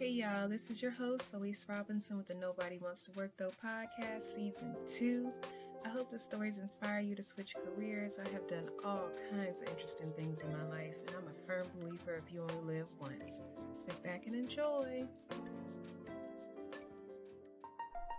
Hey y'all, this is your host, Elyse Robinson with the Nobody Wants to Work Though podcast, season two. I hope the stories inspire you to switch careers. I have done all kinds of interesting things in my life, and I'm a firm believer if you only live once. Sit back and enjoy.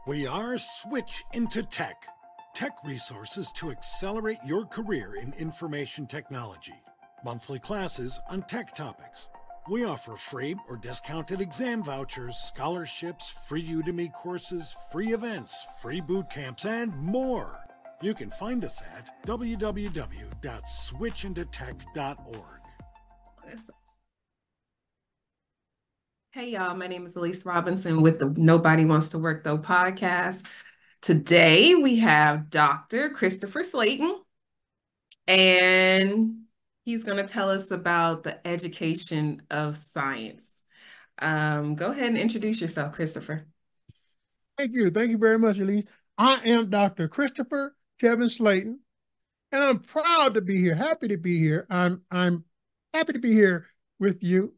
We are Switch into Tech, tech resources to accelerate your career in information technology. Monthly classes on tech topics. We offer free or discounted exam vouchers, scholarships, free Udemy courses, free events, free boot camps, and more. You can find us at www.switchintotech.org. Hey y'all, my name is Elyse Robinson with the Nobody Wants to Work Though podcast. Today we have Dr. Christopher Slaton, and he's going to tell us about the education of science. Um, go ahead and introduce yourself, Christopher. Thank you. Thank you very much, Elyse. I am Dr. Christopher Kevin Slaton, and I'm proud to be here, happy to be here. I'm I'm happy to be here with you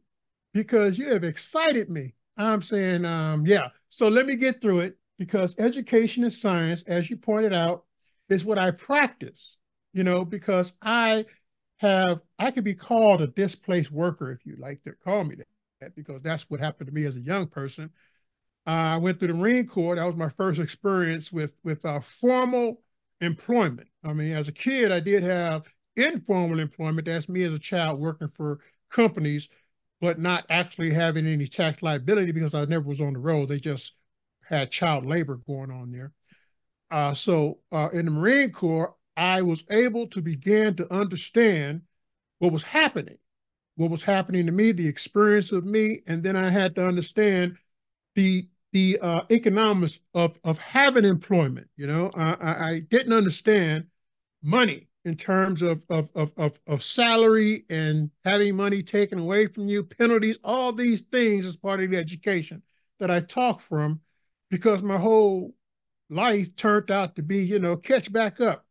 because you have excited me. I'm saying, um, yeah. So let me get through it because education and science, as you pointed out, is what I practice, you know, because I have, I could be called a displaced worker if you like to call me that, because that's what happened to me as a young person. I went through the Marine Corps. That was my first experience with with uh, formal employment. I mean, as a kid, I did have informal employment. That's me as a child working for companies, but not actually having any tax liability because I never was on the road. They just had child labor going on there. Uh, so uh, in the Marine Corps, I was able to begin to understand what was happening, what was happening to me, the experience of me, and then I had to understand the the uh, economics of of having employment. You know, I, I didn't understand money in terms of, of of of of salary and having money taken away from you, penalties, all these things as part of the education that I talk from, because my whole life turned out to be, you know, catch back up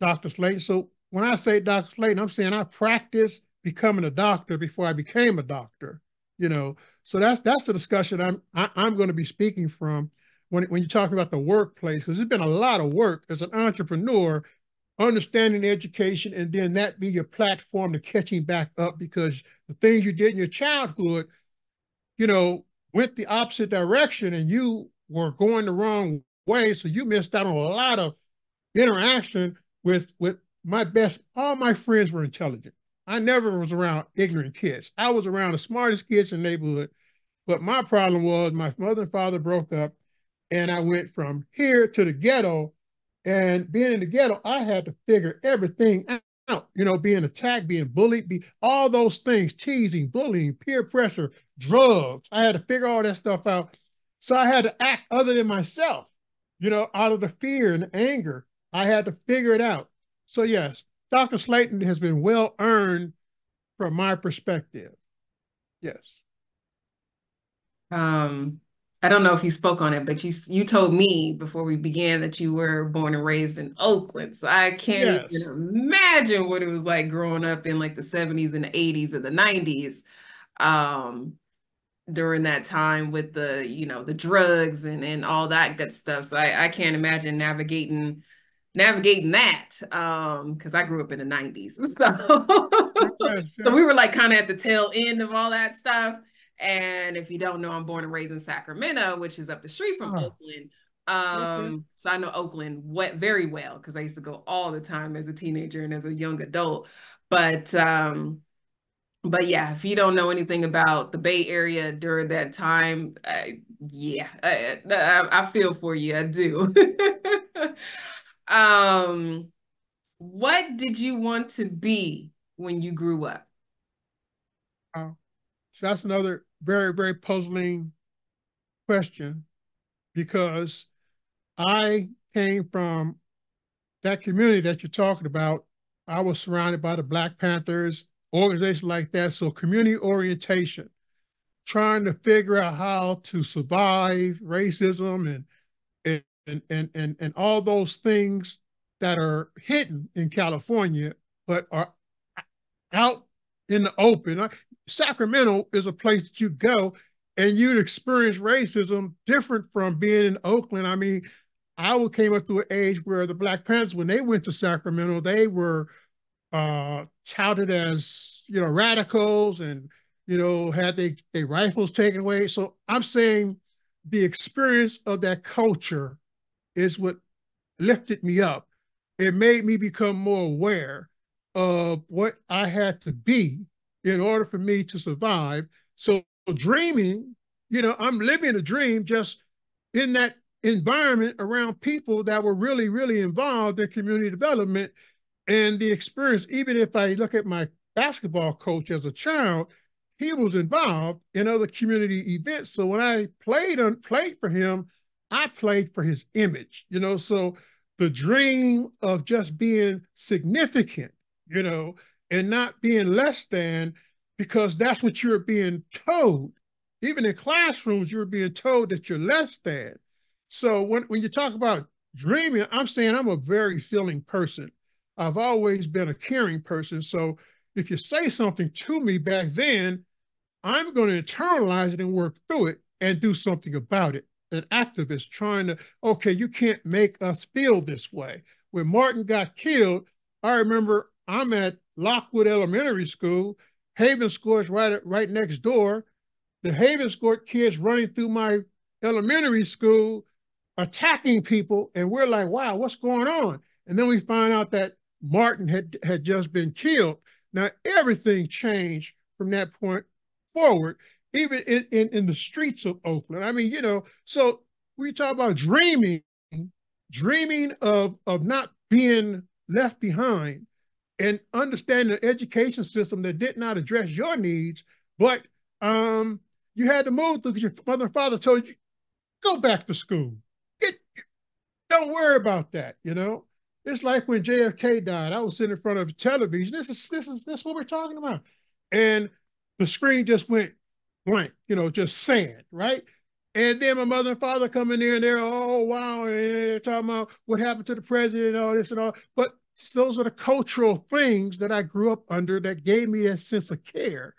Dr. Slaton. So when I say Dr. Slaton, I'm saying I practiced becoming a doctor before I became a doctor. You know, so that's that's the discussion I'm I, am i am going to be speaking from when when you're talking about the workplace because there's been a lot of work as an entrepreneur, understanding education and then that be your platform to catching back up because the things you did in your childhood, you know, went the opposite direction and you were going the wrong way, so you missed out on a lot of interaction with with my best, all my friends were intelligent. I never was around ignorant kids. I was around the smartest kids in the neighborhood. But my problem was my mother and father broke up, and I went from here to the ghetto. And being in the ghetto, I had to figure everything out. You know, being attacked, being bullied, be all those things, teasing, bullying, peer pressure, drugs. I had to figure all that stuff out. So I had to act other than myself, you know, out of the fear and anger I had to figure it out. So yes, Dr. Slaton has been well earned from my perspective. Yes. Um, I don't know if you spoke on it, but you you told me before we began that you were born and raised in Oakland. So I can't yes. even imagine what it was like growing up in like the 70s and the 80s and the 90s. Um, during that time with the you know the drugs and and all that good stuff so i i can't imagine navigating navigating that um because i grew up in the 90s so so we were like kind of at the tail end of all that stuff and if you don't know i'm born and raised in sacramento which is up the street from oh. oakland um okay. so i know oakland what very well because i used to go all the time as a teenager and as a young adult but um but yeah if you don't know anything about the bay area during that time I, yeah I, I, I feel for you i do Um, what did you want to be when you grew up? Uh, so that's another very, very puzzling question because I came from that community that you're talking about. I was surrounded by the Black Panthers, organization like that. So community orientation, trying to figure out how to survive racism and and and and and all those things that are hidden in California, but are out in the open. Sacramento is a place that you go and you'd experience racism different from being in Oakland. I mean, I came up through an age where the Black Panthers, when they went to Sacramento, they were uh, touted as you know radicals and you know had they their rifles taken away. So I'm saying the experience of that culture is what lifted me up. It made me become more aware of what I had to be in order for me to survive. So dreaming, you know, I'm living a dream just in that environment around people that were really, really involved in community development. And the experience, even if I look at my basketball coach as a child, he was involved in other community events. So when I played on played for him, I played for his image, you know. So the dream of just being significant, you know, and not being less than, because that's what you're being told. Even in classrooms, you're being told that you're less than. So when, when you talk about dreaming, I'm saying I'm a very feeling person. I've always been a caring person. So if you say something to me back then, I'm going to internalize it and work through it and do something about it. An activist trying to, okay, you can't make us feel this way. When Martin got killed, I remember I'm at Lockwood Elementary School. Havenscourt is right, right next door. The Havenscourt kids running through my elementary school attacking people, and we're like, wow, what's going on? And then we find out that Martin had, had just been killed. Now, everything changed from that point forward, even in, in, in the streets of Oakland. I mean, you know, so we talk about dreaming, dreaming of, of not being left behind and understanding an education system that did not address your needs, but um, you had to move because your mother and father told you, go back to school. Get, don't worry about that, you know? It's like when JFK died. I was sitting in front of television. This is this is this is what we're talking about. And the screen just went blank, you know, just sand, right? And then my mother and father come in there and they're, oh, wow, and they're talking about what happened to the president and all this and all. But those are the cultural things that I grew up under that gave me that sense of care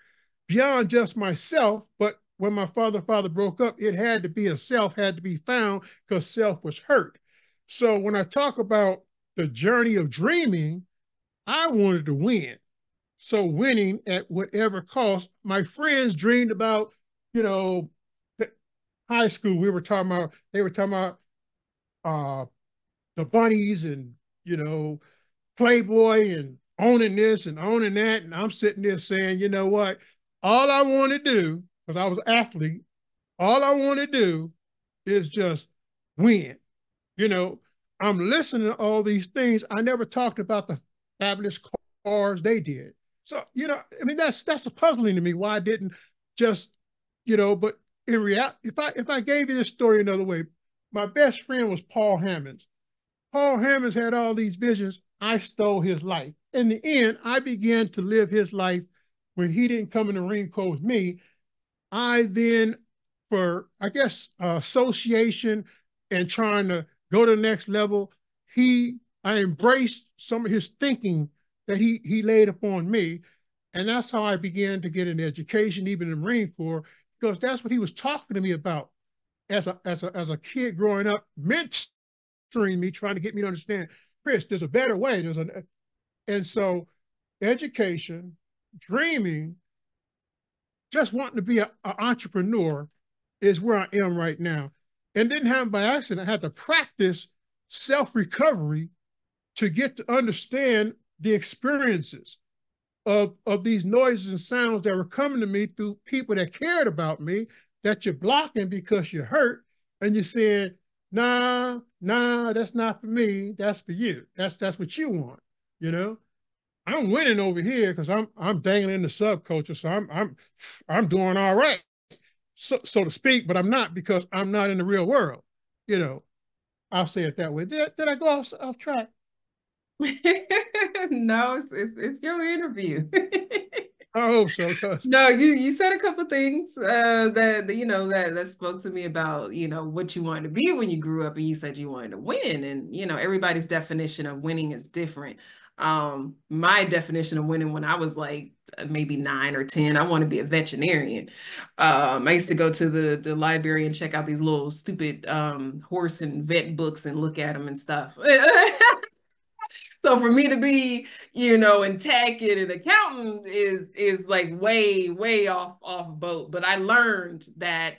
beyond just myself. But when my father and father broke up, it had to be a self had to be found because self was hurt. So when I talk about the journey of dreaming, I wanted to win. So winning at whatever cost. My friends dreamed about, you know, high school. We were talking about, they were talking about uh, the bunnies and, you know, Playboy and owning this and owning that. And I'm sitting there saying, you know what? All I want to do, because I was athlete, all I want to do is just win. You know, I'm listening to all these things. I never talked about the fabulous cars they did. So, you know, I mean, that's that's puzzling to me why I didn't just, you know, but in reality, if I if I gave you this story another way, my best friend was Paul Hammonds. Paul Hammonds had all these visions. I stole his life. In the end, I began to live his life when he didn't come in the ring Corps with me. I then, for I guess uh, association and trying to go to the next level, he I embraced some of his thinking that he he laid upon me, and that's how I began to get an education, even in the Marine Corps, because that's what he was talking to me about as a as a as a kid growing up, mentoring me, trying to get me to understand, Chris, there's a better way. There's a and so education, dreaming, just wanting to be an entrepreneur is where I am right now. And didn't happen by accident. I had to practice self-recovery to get to understand the experiences of, of these noises and sounds that were coming to me through people that cared about me that you're blocking because you're hurt and you're saying, nah, nah, that's not for me. That's for you. That's that's what you want, you know? I'm winning over here because I'm I'm dangling in the subculture. So I'm I'm I'm doing all right, so so to speak, but I'm not because I'm not in the real world. You know, I'll say it that way. Did, did I go off, off track? no, it's, it's, it's your interview. I hope so. No, you you said a couple things uh, that, that you know that that spoke to me about you know what you wanted to be when you grew up, and you said you wanted to win, and you know everybody's definition of winning is different. Um, my definition of winning when I was like maybe nine or 10, I want to be a veterinarian. Um, I used to go to the, the library and check out these little stupid um, horse and vet books and look at them and stuff. so for me to be, you know, in tech and an accountant is is like way, way off off boat. But I learned that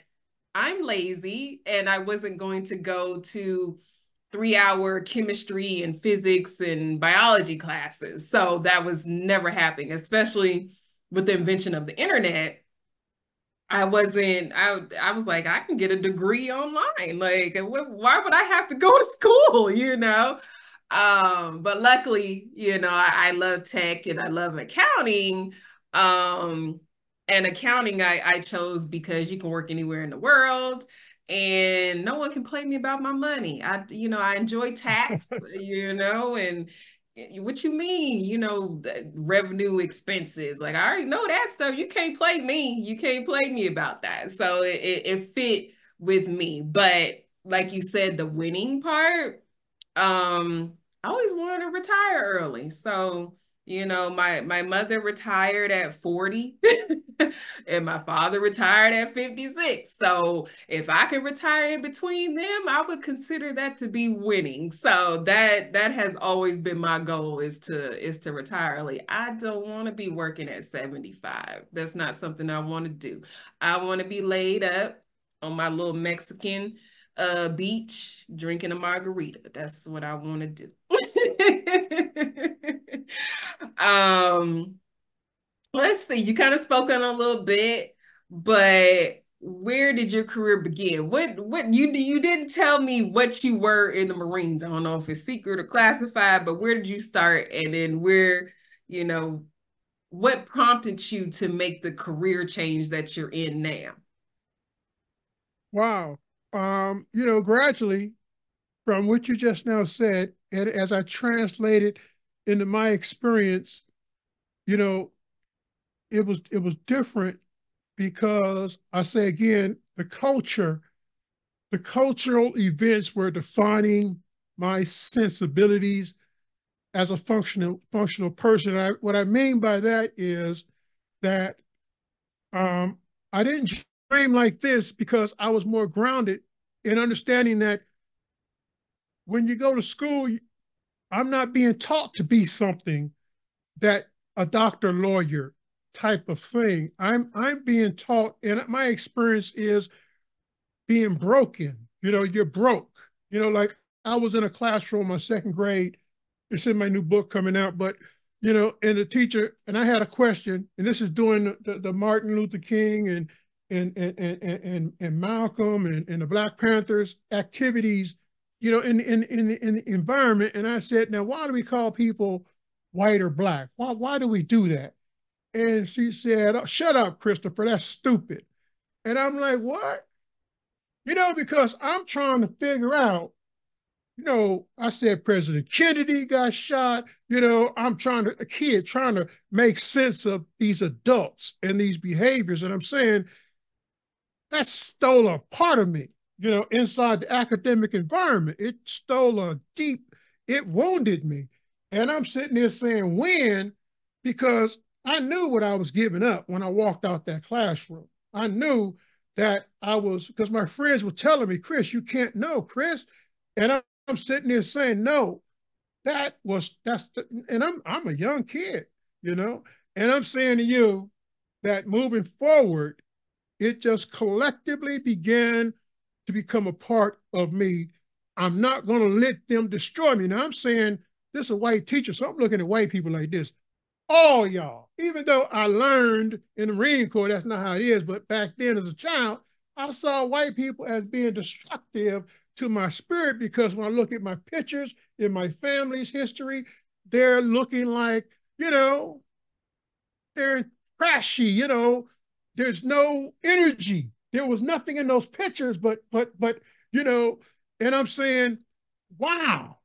I'm lazy and I wasn't going to go to three hour chemistry and physics and biology classes. So that was never happening, especially with the invention of the internet. I wasn't, I, I was like, I can get a degree online. Like, why would I have to go to school, you know? Um, but luckily, you know, I, I love tech and I love accounting. Um, and accounting I, I chose because you can work anywhere in the world and no one can play me about my money. I, you know, I enjoy tax, you know, and what you mean, you know, revenue expenses. Like I already know that stuff. You can't play me. You can't play me about that. So it, it, it fit with me. But like you said, the winning part, um, I always wanted to retire early. So you know, my my mother retired at 40 and my father retired at 56. So if I could retire in between them, I would consider that to be winning. So that that has always been my goal is to is to retire early. I don't want to be working at 75. That's not something I want to do. I want to be laid up on my little Mexican uh beach drinking a margarita. That's what I want to do. um, let's see. You kind of spoke on a little bit, but where did your career begin? What what you you didn't tell me what you were in the Marines. I don't know if it's secret or classified, but where did you start, and then where you know what prompted you to make the career change that you're in now? Wow. Um, you know, gradually from what you just now said, and as I translated into my experience, you know, it was it was different because I say again, the culture, the cultural events were defining my sensibilities as a functional functional person. I, what I mean by that is that um, I didn't dream like this because I was more grounded in understanding that when you go to school, I'm not being taught to be something that a doctor, lawyer type of thing. I'm I'm being taught, and my experience is being broken. You know, you're broke. You know, like I was in a classroom, my second grade. It's in my new book coming out, but you know, and the teacher and I had a question, and this is during the, the Martin Luther King and and and and and, and Malcolm and, and the Black Panthers activities you know, in in in in the environment. And I said, now why do we call people white or black? Why why do we do that? And she said, oh, shut up, Christopher, that's stupid. And I'm like, what? You know, because I'm trying to figure out, you know, I said President Kennedy got shot. You know, I'm trying to, a kid trying to make sense of these adults and these behaviors. And I'm saying, that stole a part of me you know, inside the academic environment. It stole a deep, it wounded me. And I'm sitting there saying, when? Because I knew what I was giving up when I walked out that classroom. I knew that I was, because my friends were telling me, Chris, you can't know, Chris. And I'm, sitting there saying, no, that was, that's, the, and I'm, I'm a young kid, you know, and I'm saying to you that moving forward, it just collectively began to become a part of me. I'm not going to let them destroy me. Now I'm saying this is a white teacher, so I'm looking at white people like this. All y'all, even though I learned in the Marine Corps, that's not how it is, but back then as a child, I saw white people as being destructive to my spirit because when I look at my pictures in my family's history, they're looking like, you know, they're trashy, you know, there's no energy. There was nothing in those pictures, but but but you know, and I'm saying, wow,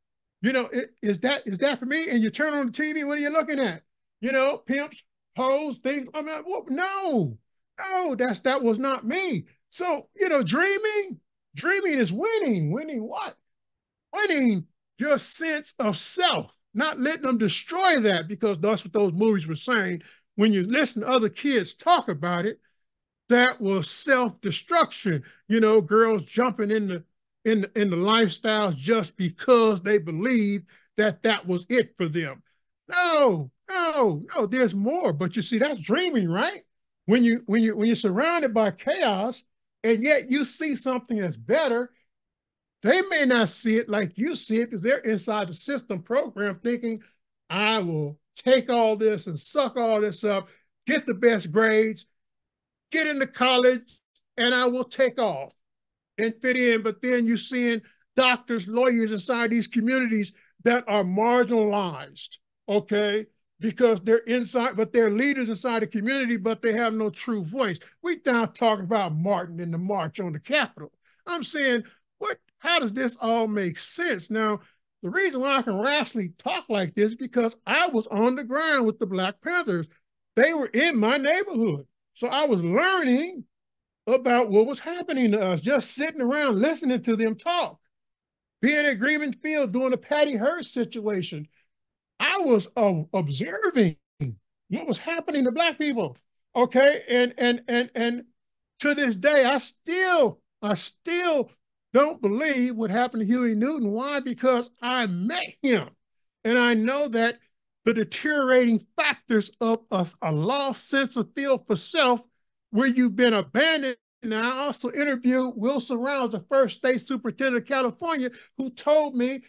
you know, it, is that is that for me? And you turn on the TV, what are you looking at? You know, pimps, hoes, things. I mean, well, no, no, that's that was not me. So you know, dreaming, dreaming is winning. Winning what? Winning your sense of self. not letting them destroy that because that's what those movies were saying. When you listen to other kids talk about it, that was self-destruction. You know, girls jumping in the in the, in the lifestyles just because they believed that that was it for them. No, no, no. There's more. But you see, that's dreaming, right? When you when you when you're surrounded by chaos, and yet you see something that's better, they may not see it like you see it because they're inside the system program thinking, I will take all this and suck all this up, get the best grades, get into college, and I will take off and fit in. But then you're seeing doctors, lawyers inside these communities that are marginalized, okay? Because they're inside, but they're leaders inside the community, but they have no true voice. We now talking about Martin in the march on the Capitol. I'm saying, what how does this all make sense? Now, the reason why I can rationally talk like this because I was on the ground with the Black Panthers. They were in my neighborhood. So I was learning about what was happening to us, just sitting around listening to them talk. Being at Greenman Field doing the Patty Hearst situation, I was uh, observing what was happening to Black people. Okay, and and and and to this day, I still I still don't believe what happened to Huey Newton. Why? Because I met him. And I know that the deteriorating factors of a, a lost sense of feel for self, where you've been abandoned. And I also interviewed Wilson Riles, the first state superintendent of California, who told me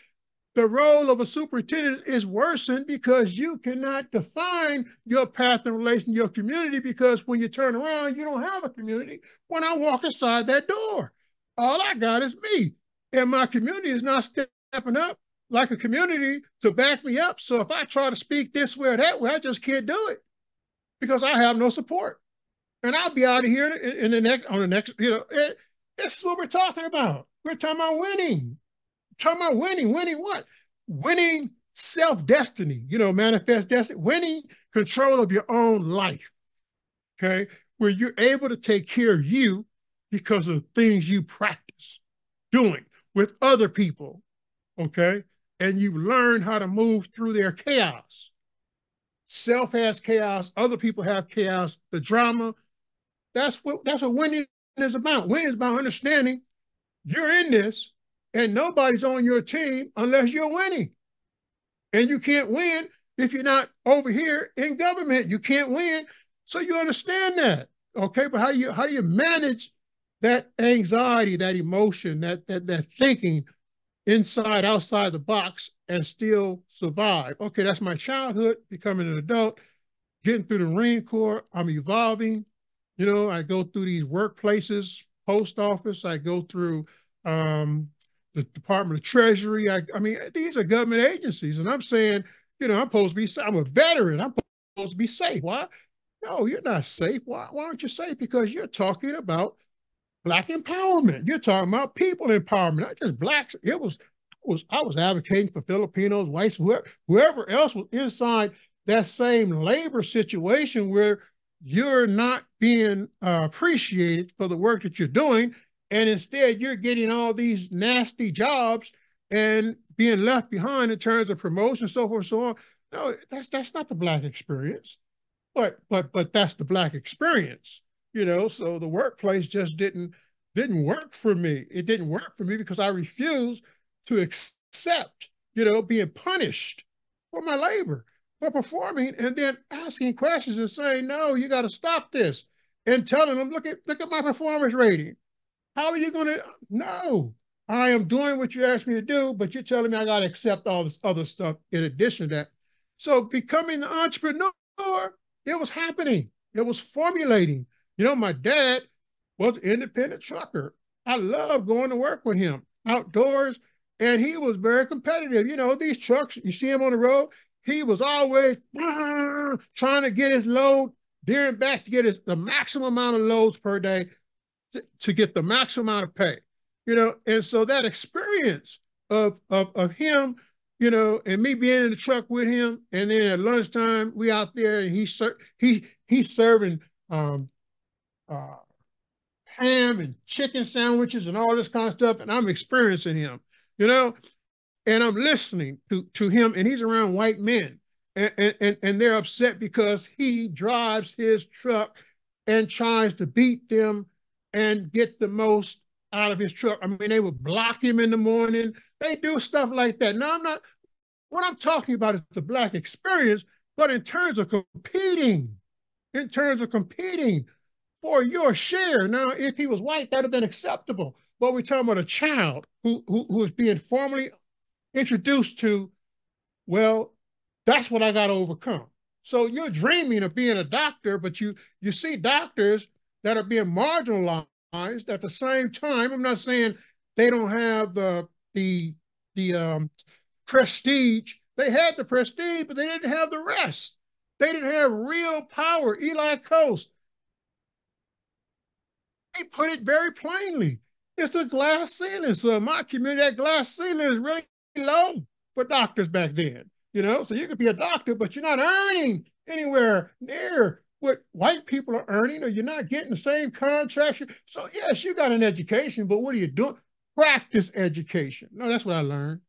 the role of a superintendent is worsened because you cannot define your path and relation to your community because when you turn around, you don't have a community when I walk inside that door. All I got is me. And my community is not stepping up like a community to back me up. So if I try to speak this way or that way, I just can't do it because I have no support. And I'll be out of here in, the next on the next, you know, it, this is what we're talking about. We're talking about winning. We're talking about winning. Winning what? Winning self-destiny, you know, manifest destiny, winning control of your own life. Okay. Where you're able to take care of you because of things you practice doing with other people, okay? And you learn how to move through their chaos. Self has chaos, other people have chaos, the drama. That's what that's what winning is about. Winning is about understanding you're in this and nobody's on your team unless you're winning. And you can't win if you're not over here in government. You can't win. So you understand that. Okay, but how do you how do you manage that anxiety, that emotion, that that that thinking inside, outside the box and still survive. Okay, that's my childhood, becoming an adult, getting through the Marine Corps, I'm evolving. You know, I go through these workplaces, post office, I go through um, the Department of Treasury. I, I mean, these are government agencies, and I'm saying, you know, I'm supposed to be, I'm a veteran, I'm supposed to be safe. Why? No, you're not safe. Why, why aren't you safe? Because you're talking about black empowerment. You're talking about people empowerment, not just blacks. It was was I was advocating for Filipinos, whites, whoever, whoever else was inside that same labor situation where you're not being uh, appreciated for the work that you're doing, and instead you're getting all these nasty jobs and being left behind in terms of promotion, so forth, so on. No, that's that's not the black experience, but but but that's the black experience you know so the workplace just didn't didn't work for me. It didn't work for me because i refused to accept you know being punished for my labor for performing and then asking questions and saying no you got to stop this and telling them look at look at my performance rating. How are you going to no i am doing what you asked me to do but you're telling me i got to accept all this other stuff in addition to that. So becoming the entrepreneur it was happening. It was formulating you know, my dad was an independent trucker. I loved going to work with him outdoors, and he was very competitive. You know, these trucks, you see him on the road, he was always trying to get his load there and back to get his, the maximum amount of loads per day to, get the maximum amount of pay. You know, and so that experience of, of, of him you know, and me being in the truck with him, and then at lunchtime we out there, and he's he he's serving um, uh, ham and chicken sandwiches and all this kind of stuff, and I'm experiencing him, you know. and I'm listening to, to him, and he's around white men, and, and, and they're upset because he drives his truck and tries to beat them and get the most out of his truck. I mean, they would block him in the morning. They do stuff like that. Now, I'm not, what I'm talking about is the Black experience, but in terms of competing, in terms of competing for your share. Now, if he was white, that'd have been acceptable. But we're talking about a child who, who, who is being formally introduced to, well, that's what I got to overcome. So you're dreaming of being a doctor, but you you see doctors that are being marginalized at the same time. I'm not saying they don't have the the the um, prestige. They had the prestige, but they didn't have the rest. They didn't have real power. Ellis Cose. He put it very plainly. It's a glass ceiling. So in my community, that glass ceiling is really low for doctors back then. You know, so you could be a doctor, but you're not earning anywhere near what white people are earning, or you're not getting the same contracts. So yes, you got an education, but what are you doing? Practice education. No, that's what I learned.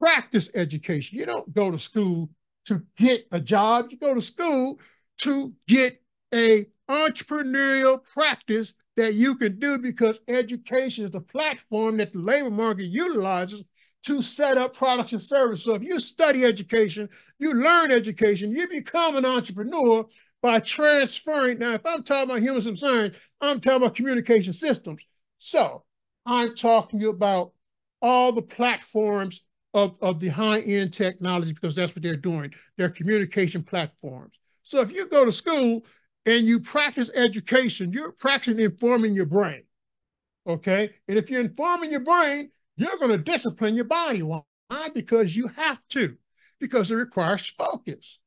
Practice education. You don't go to school to get a job. You go to school to get a entrepreneurial practice that you can do because education is the platform that the labor market utilizes to set up products and services. So if you study education, you learn education, you become an entrepreneur by transferring. Now, if I'm talking about human science, I'm talking about communication systems. So I'm talking about all the platforms of, of the high-end technology because that's what they're doing. They're communication platforms. So if you go to school and you practice education, you're practicing informing your brain. Okay. And if you're informing your brain, you're going to discipline your body. Why? Because you have to, because it requires focus.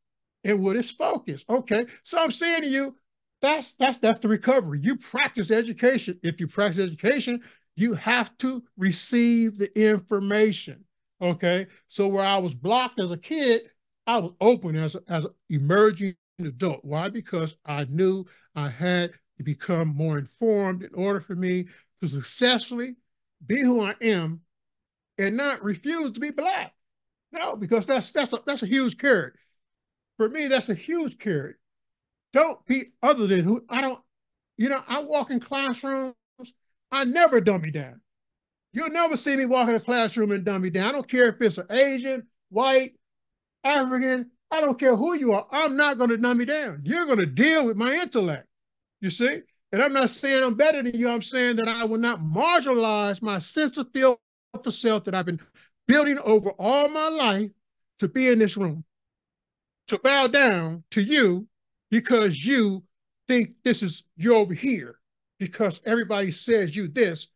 And what is focus? Okay. So I'm saying to you, that's that's that's the recovery. You practice education. If you practice education, you have to receive the information. Okay. So where I was blocked as a kid, I was open as a, as an emerging adult. Why? Because I knew I had to become more informed in order for me to successfully be who I am and not refuse to be black. No, because that's that's a, that's a huge carrot. For me, that's a huge carrot. Don't be other than who I don't. You know, I walk in classrooms. I never dumb me down. You'll never see me walk in a classroom and dumb me down. I don't care if it's an Asian, white, African. I don't care who you are. I'm not going to dumb me down. You're going to deal with my intellect. You see? And I'm not saying I'm better than you. I'm saying that I will not marginalize my sense of feel for self that I've been building over all my life to be in this room, to bow down to you because you think this is you over here, because everybody says you this.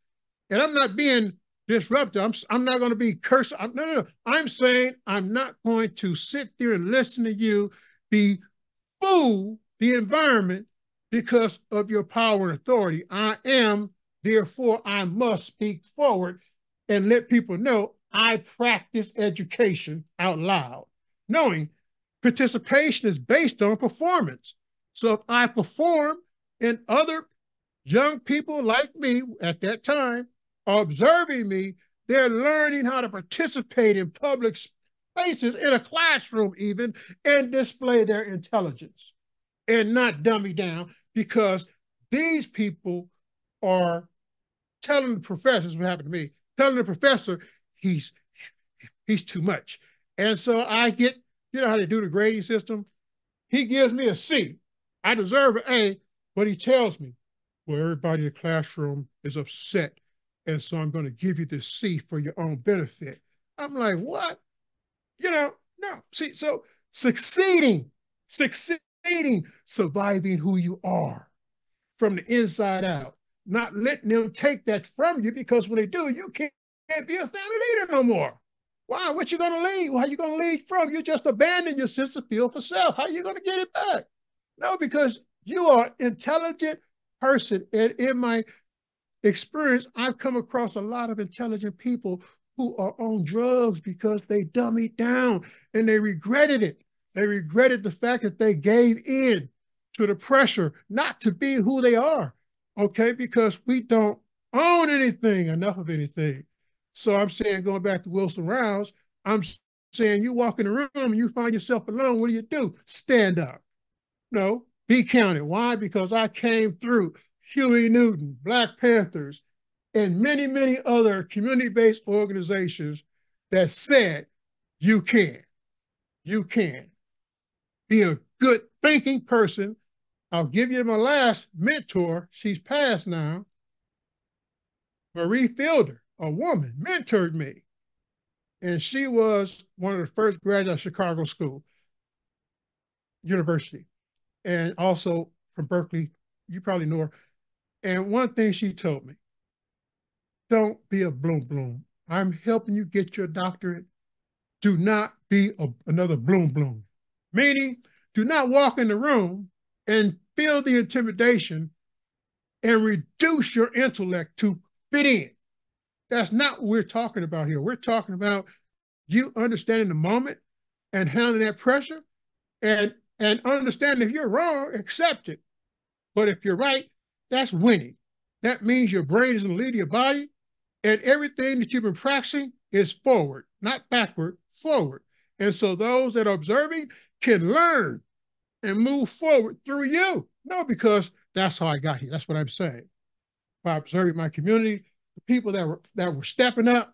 And I'm not being disruptive. I'm, I'm not going to be cursed. I'm, no, no, no. I'm saying I'm not going to sit there and listen to you be fool the environment because of your power and authority. I am, therefore, I must speak forward and let people know I practice education out loud, knowing participation is based on performance. So if I perform and other young people like me at that time observing me, they're learning how to participate in public spaces, in a classroom even, and display their intelligence and not dummy down because these people are telling the professors what happened to me, telling the professor he's he's too much. And so I get, you know how they do the grading system? He gives me a C. I deserve an A, but he tells me, well, everybody in the classroom is upset. And so I'm going to give you this C for your own benefit. I'm like, what? You know, no. See, so succeeding, succeeding, surviving who you are from the inside out, not letting them take that from you because when they do, you can't, can't be a family leader no more. Why? What you gonna lead? How you gonna lead from? You just abandon your sense of feel for self. How you gonna get it back? No, because you are intelligent person. And in my experience, I've come across a lot of intelligent people who are on drugs because they dummied down and they regretted it. They regretted the fact that they gave in to the pressure not to be who they are, okay? Because we don't own anything, enough of anything. So I'm saying, going back to Wilson Riles, I'm saying you walk in the room and you find yourself alone. What do you do? Stand up. No, be counted. Why? Because I came through Huey Newton, Black Panthers, and many, many other community-based organizations that said you can. You can. Be a good thinking person. I'll give you my last mentor. She's passed now. Marie Fielder, a woman, mentored me. And she was one of the first graduates of Chicago School University and also from Berkeley. You probably know her. And one thing she told me, don't be a bloom bloom. I'm helping you get your doctorate. Do not be a, another bloom bloom. Meaning, do not walk in the room and feel the intimidation and reduce your intellect to fit in. That's not what we're talking about here. We're talking about you understanding the moment and handling that pressure and and understand if you're wrong, accept it. But if you're right, that's winning. That means your brain is in the lead of your body, and everything that you've been practicing is forward, not backward, forward. And so those that are observing can learn and move forward through you. No, because that's how I got here. That's what I'm saying. By observing my community, the people that were that were stepping up,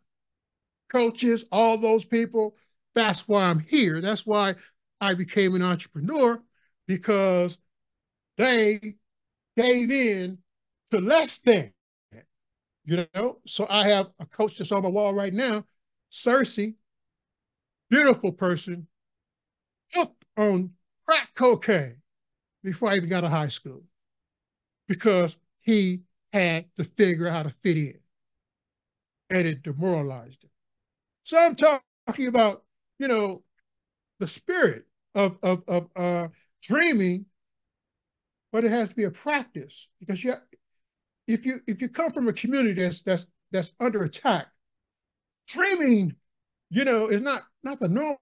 coaches, all those people, that's why I'm here. That's why I became an entrepreneur because they gave in to less than. You know, so I have a coach that's on my wall right now, Cersei, beautiful person, hooked on crack cocaine before I even got to high school because he had to figure out how to fit in and it demoralized him. So I'm talking about, you know, the spirit of of of uh, dreaming, but it has to be a practice because you, if you if you come from a community that's that's that's under attack, dreaming, you know, is not not the normal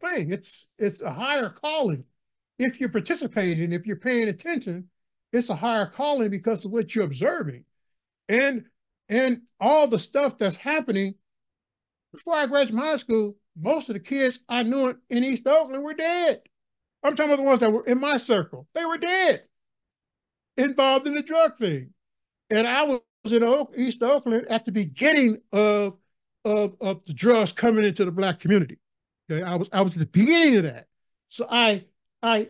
thing. It's it's a higher calling. If you're participating, if you're paying attention, it's a higher calling because of what you're observing, and and all the stuff that's happening. Before I graduated high school, most of the kids I knew in East Oakland were dead. I'm talking about the ones that were in my circle. They were dead, involved in the drug thing. And I was in Oak, East Oakland at the beginning of, of, of the drugs coming into the black community. Okay, I was I was at the beginning of that. So I I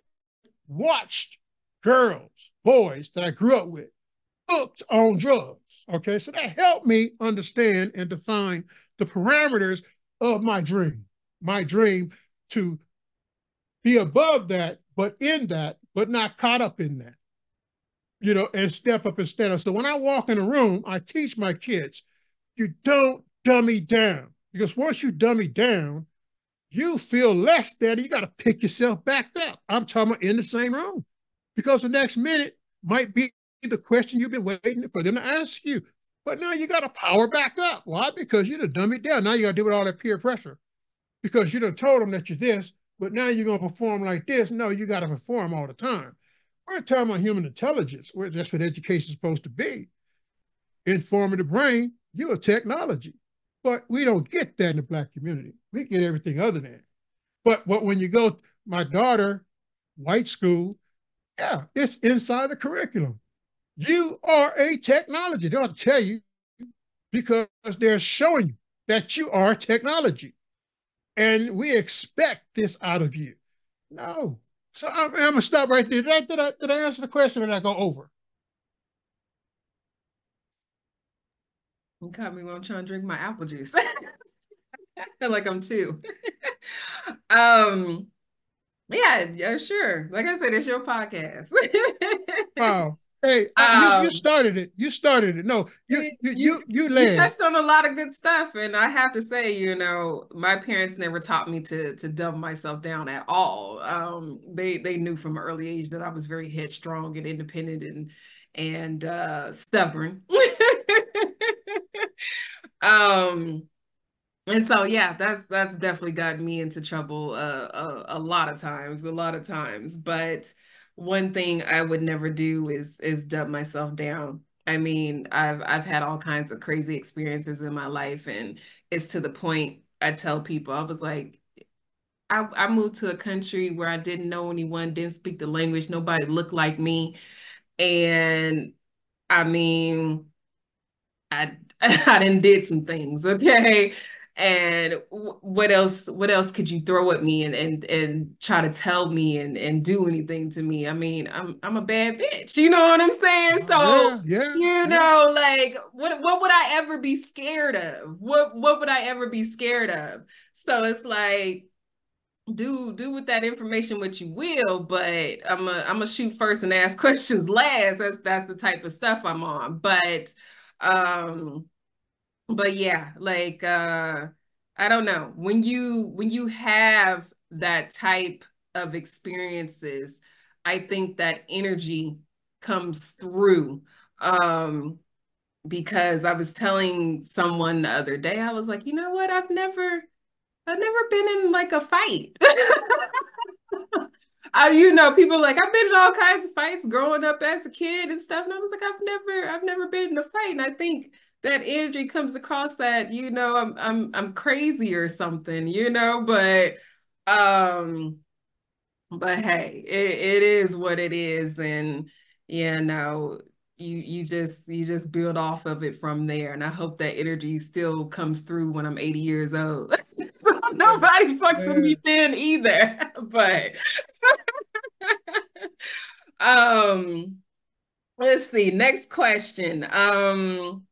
watched girls, boys that I grew up with hooked on drugs. Okay, so that helped me understand and define the parameters of my dream. My dream to be above that, but in that, but not caught up in that. You know, and step up and stand up. So when I walk in a room, I teach my kids, you don't dummy down. Because once you dummy down, you feel less than you got to pick yourself back up. I'm talking about in the same room. Because the next minute might be the question you've been waiting for them to ask you. But now you got to power back up. Why? Because you done dumb it down. Now you got to deal with all that peer pressure. Because you done told them that you're this, but now you're going to perform like this. No, you got to perform all the time. We're talking about human intelligence. Where that's what education is supposed to be. Informing the brain, you're a technology. But we don't get that in the black community. We get everything other than. But, but when you go, my daughter, white school, yeah, it's inside the curriculum. You are a technology. They don't tell you because they're showing you that you are technology. And we expect this out of you. No. So I'm, I'm to stop right there. Did I, did, I, did I answer the question or did I go over? You caught me while I'm trying to drink my apple juice. I feel like I'm two. um, yeah, yeah, sure. Like I said, it's your podcast. wow. Hey, um, you, you, started it. You started it. No, you you you you, you touched on a lot of good stuff, and I have to say, you know, my parents never taught me to to dumb myself down at all. Um, they they knew from an early age that I was very headstrong and independent and and uh, stubborn. um, and so yeah, that's that's definitely gotten me into trouble uh, a, a lot of times, a lot of times, but one thing I would never do is is dub myself down. I mean, I've I've had all kinds of crazy experiences in my life, and it's to the point I tell people. I was like, I, I moved to a country where I didn't know anyone, didn't speak the language, nobody looked like me. And I mean, I I didn't did some things, okay? And what else what else could you throw at me and and and try to tell me and and do anything to me? I mean, I'm I'm a bad bitch. You know what I'm saying? So, yeah, yeah you yeah. know, like what what would I ever be scared of? What what would I ever be scared of? So it's like do do with that information what you will, but I'm a I'm a shoot first and ask questions last. That's that's the type of stuff I'm on. But um but yeah, like uh I don't know. When you when you have that type of experiences, I think that energy comes through. Um because I was telling someone the other day, I was like, you know what? I've never I've never been in like a fight. I, you know, people like I've been in all kinds of fights growing up as a kid and stuff, and I was like, I've never, I've never been in a fight, and I think that energy comes across that you know I'm I'm I'm crazy or something, you know, but um, but hey, it, it is what it is, and you know, you you just you just build off of it from there, and I hope that energy still comes through when I'm 80 years old. Nobody fucks with me then either. But um let's see. Next question. Um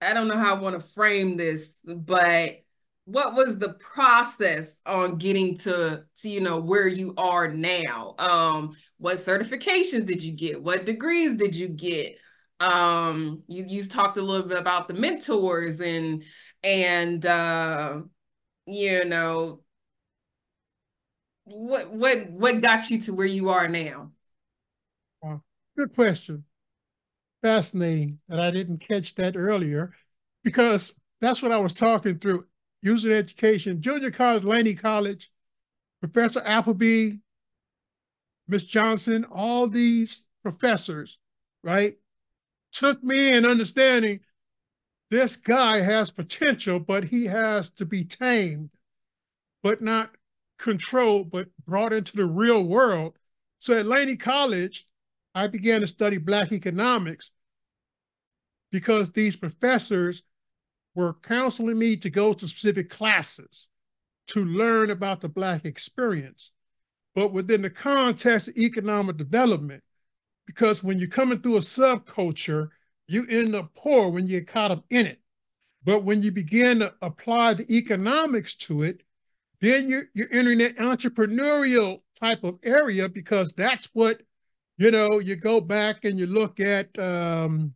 I don't know how I want to frame this, but what was the process on getting to to you know where you are now? Um what certifications did you get? What degrees did you get? Um you you talked a little bit about the mentors and and uh, you know what what what got you to where you are now uh, good question fascinating that i didn't catch that earlier because that's what i was talking through user education junior college laney college professor appleby miss johnson all these professors right took me in understanding this guy has potential, but he has to be tamed, but not controlled, but brought into the real world. So at Laney College, I began to study Black economics because these professors were counseling me to go to specific classes to learn about the Black experience, but within the context of economic development. Because when you're coming through a subculture, you end up poor when you get caught up in it. But when you begin to apply the economics to it, then you're, you're entering that entrepreneurial type of area because that's what, you know, you go back and you look at um,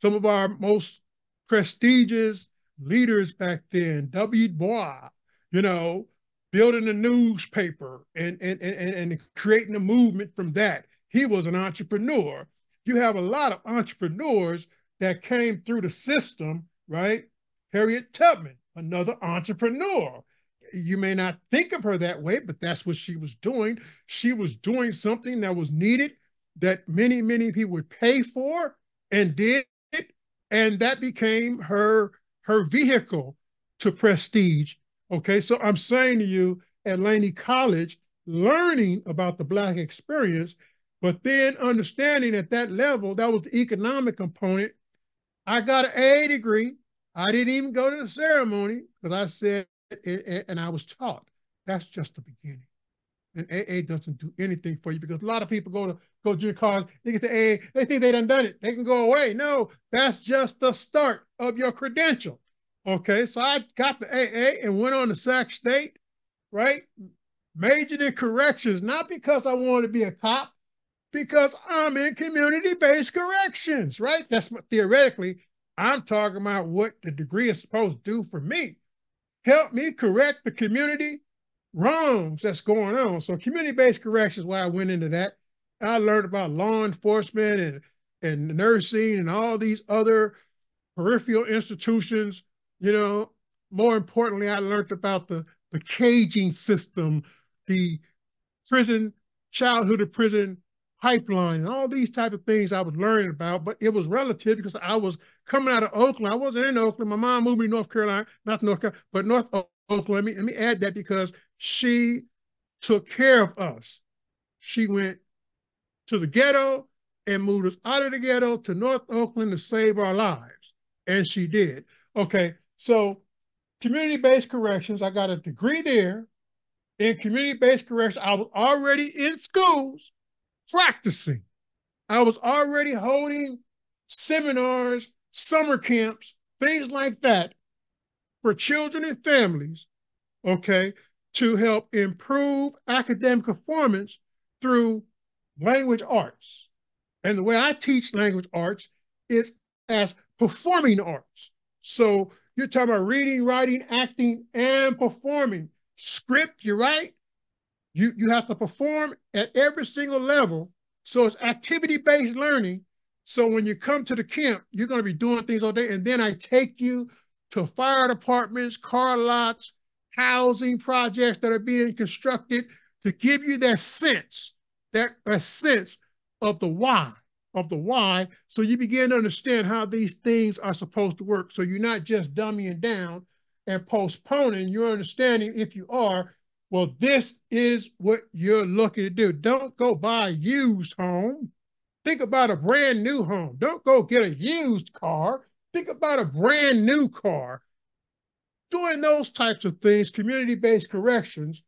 some of our most prestigious leaders back then, W. Bois, you know, building a newspaper and, and, and, and creating a movement from that. He was an entrepreneur you have a lot of entrepreneurs that came through the system, right? Harriet Tubman, another entrepreneur. You may not think of her that way, but that's what she was doing. She was doing something that was needed that many, many people would pay for and did. And that became her her vehicle to prestige. Okay, so I'm saying to you at Laney College, learning about the Black experience but then understanding at that level, that was the economic component. I got an A degree. I didn't even go to the ceremony because I said, and I was taught that's just the beginning. And AA doesn't do anything for you because a lot of people go to go to your college, they get the AA, they think they done done it. They can go away. No, that's just the start of your credential. Okay, so I got the AA and went on to Sac State, right? Majored in corrections, not because I wanted to be a cop, because I'm in community-based corrections, right? That's what theoretically I'm talking about what the degree is supposed to do for me. Help me correct the community wrongs that's going on. So community-based corrections, why I went into that. I learned about law enforcement and, and nursing and all these other peripheral institutions. You know, more importantly, I learned about the, the caging system, the prison, childhood of prison pipeline and all these type of things I was learning about, but it was relative because I was coming out of Oakland. I wasn't in Oakland. My mom moved me to North Carolina, not North Carolina, but North Oakland. Let me, let me add that because she took care of us. She went to the ghetto and moved us out of the ghetto to North Oakland to save our lives. And she did. Okay, so community-based corrections, I got a degree there. In community-based corrections, I was already in schools practicing. I was already holding seminars, summer camps, things like that for children and families, okay, to help improve academic performance through language arts. And the way I teach language arts is as performing arts. So you're talking about reading, writing, acting, and performing. Script, you write. You, you have to perform at every single level. So it's activity-based learning. So when you come to the camp, you're going to be doing things all day. And then I take you to fire departments, car lots, housing projects that are being constructed to give you that sense, that a sense of the why, of the why, so you begin to understand how these things are supposed to work. So you're not just dummying down and postponing your understanding if you are, well, this is what you're looking to do. Don't go buy a used home. Think about a brand new home. Don't go get a used car. Think about a brand new car. Doing those types of things, community-based corrections,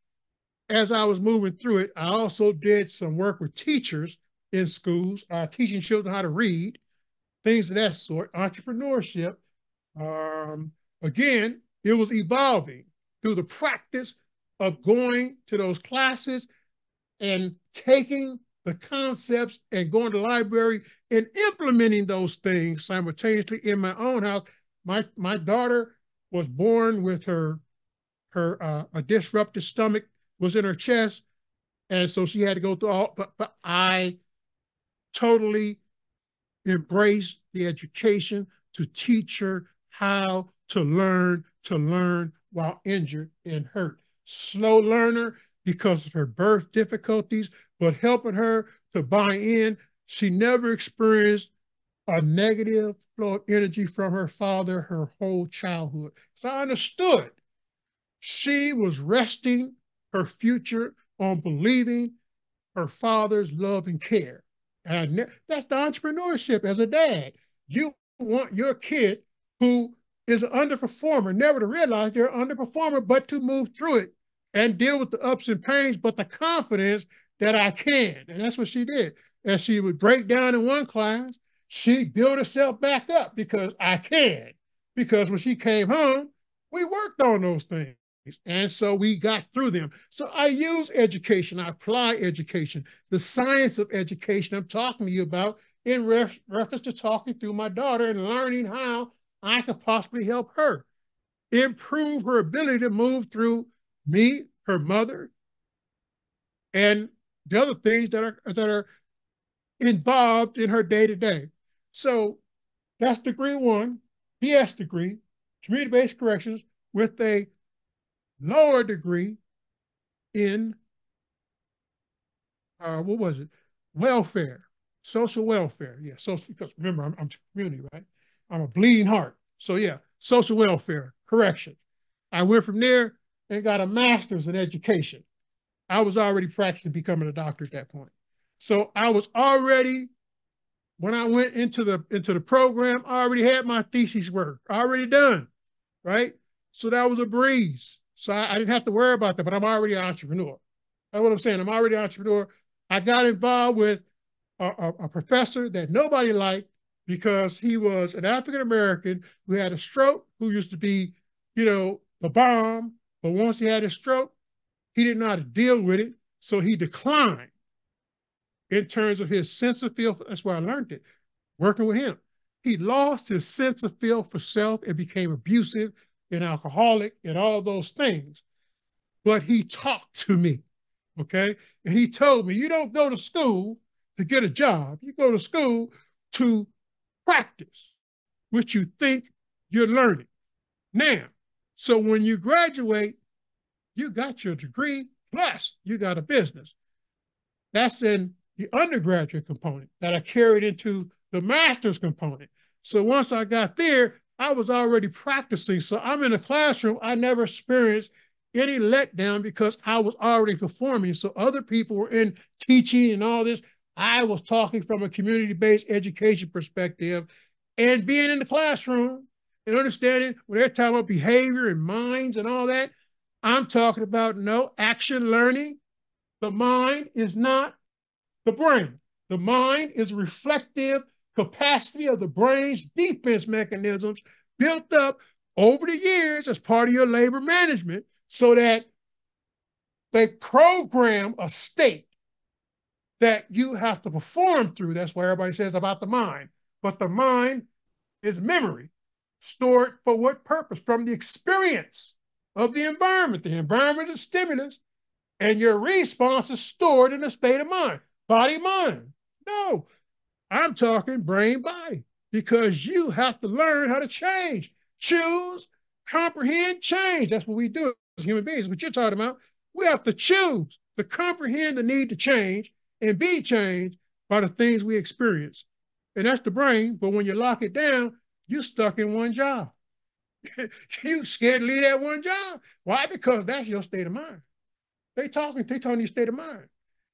as I was moving through it, I also did some work with teachers in schools, uh, teaching children how to read, things of that sort, entrepreneurship. Um, again, it was evolving through the practice of going to those classes and taking the concepts and going to library and implementing those things simultaneously in my own house. My my daughter was born with her her uh, a disrupted stomach was in her chest, and so she had to go through all. But but I totally embraced the education to teach her how to learn to learn while injured and hurt. Slow learner because of her birth difficulties, but helping her to buy in. She never experienced a negative flow of energy from her father her whole childhood. So I understood she was resting her future on believing her father's love and care. And ne- that's the entrepreneurship as a dad. You want your kid who is an underperformer never to realize they're an underperformer, but to move through it and deal with the ups and pains, but the confidence that I can. And that's what she did. And she would break down in one class, she built herself back up because I can. Because when she came home, we worked on those things. And so we got through them. So I use education, I apply education, the science of education I'm talking to you about in ref reference to talking through my daughter and learning how I could possibly help her improve her ability to move through me, her mother, and the other things that are that are involved in her day to day. So that's degree one, BS degree, community-based corrections with a lower degree in uh, what was it? Welfare, social welfare. Yeah, social because remember I'm, I'm community, right? I'm a bleeding heart. So yeah, social welfare, correction. I went from there and got a master's in education. I was already practicing becoming a doctor at that point. So I was already, when I went into the into the program, I already had my thesis work already done, right? So that was a breeze. So I, I didn't have to worry about that, but I'm already an entrepreneur. That's what I'm saying. I'm already an entrepreneur. I got involved with a, a, a professor that nobody liked because he was an African American who had a stroke, who used to be, you know, the bomb. But once he had a stroke, he didn't know how to deal with it. So he declined in terms of his sense of feel. That's where I learned it, working with him. He lost his sense of feel for self and became abusive and alcoholic and all those things. But he talked to me, okay? And he told me, you don't go to school to get a job. You go to school to practice, what you think you're learning. Now, so when you graduate, you got your degree, plus you got a business. That's in the undergraduate component that I carried into the master's component. So once I got there, I was already practicing. So I'm in a classroom. I never experienced any letdown because I was already performing. So other people were in teaching and all this. I was talking from a community-based education perspective and being in the classroom and understanding when they're talking about behavior and minds and all that, I'm talking about no action learning. The mind is not the brain. The mind is reflective capacity of the brain's defense mechanisms built up over the years as part of your labor management so that they program a state that you have to perform through. That's why everybody says about the mind. But the mind is memory stored for what purpose? From the experience of the environment. The environment is stimulus, and your response is stored in a state of mind, body mind. No, I'm talking brain body because you have to learn how to change, choose, comprehend, change. That's what we do as human beings. What you're talking about, we have to choose to comprehend the need to change and be changed by the things we experience. And that's the brain. But when you lock it down, you're stuck in one job. you scared to leave that one job. Why? Because that's your state of mind. They talking, they talking your state of mind.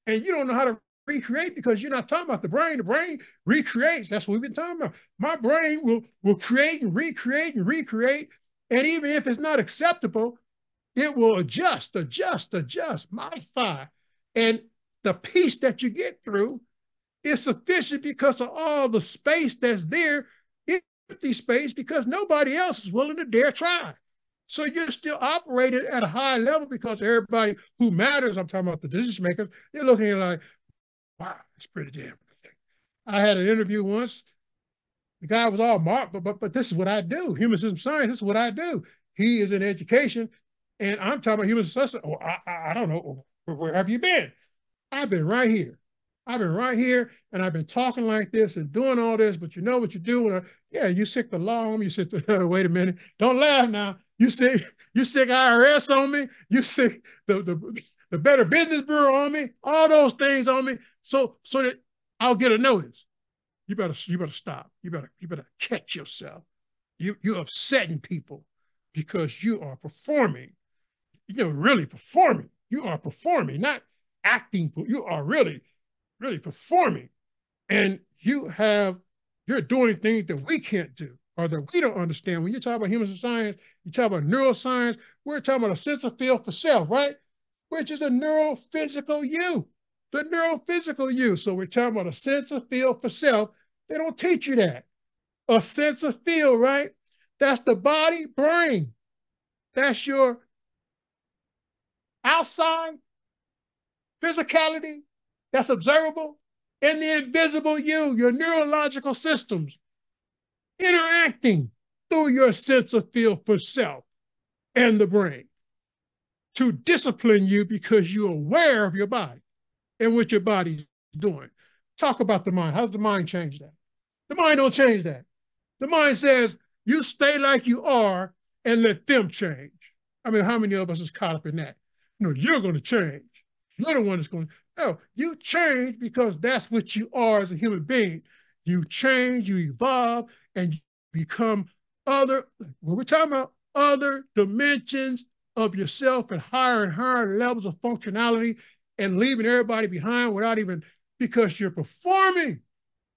And you don't know how to recreate because you're not talking about the brain. The brain recreates. That's what we've been talking about. My brain will, will create and recreate and recreate. And even if it's not acceptable, it will adjust, adjust, adjust, modify. And the peace that you get through is sufficient because of all the space that's there empty space because nobody else is willing to dare try. So you're still operating at a high level because everybody who matters, I'm talking about the decision makers, they're looking at like, wow, it's pretty damn good. I had an interview once. The guy was all marked, but, but but this is what I do. Human system science, this is what I do. He is in education, and I'm talking about human system. Oh, I, I, I don't know. Where have you been? I've been right here. I've been right here and I've been talking like this and doing all this, but you know what you do? When I, yeah, you sic the law on me. You sic the, wait a minute. Don't laugh now. You sic, you sic IRS on me. You sic the, the, the Better Business Bureau on me. All those things on me. So, so that I'll get a notice. You better, you better stop. You better, you better catch yourself. You, you're upsetting people because you are performing. You're really performing. You are performing, not acting. You are really really performing. And you have, you're doing things that we can't do or that we don't understand. When you talk about human science, you talk about neuroscience, we're talking about a sense of feel for self, right? Which is a neurophysical you, the neurophysical you. So we're talking about a sense of feel for self. They don't teach you that. A sense of feel, right? That's the body brain. That's your outside physicality, that's observable in the invisible you, your neurological systems interacting through your sense of feel for self and the brain to discipline you because you're aware of your body and what your body's doing. Talk about the mind. How does the mind change that? The mind don't change that. The mind says, you stay like you are and let them change. I mean, how many of us is caught up in that? No, you're going to change. You're the one that's going. No, you change because that's what you are as a human being. You change, you evolve, and you become other, what we're talking about, other dimensions of yourself at higher and higher levels of functionality and leaving everybody behind without even, because you're performing.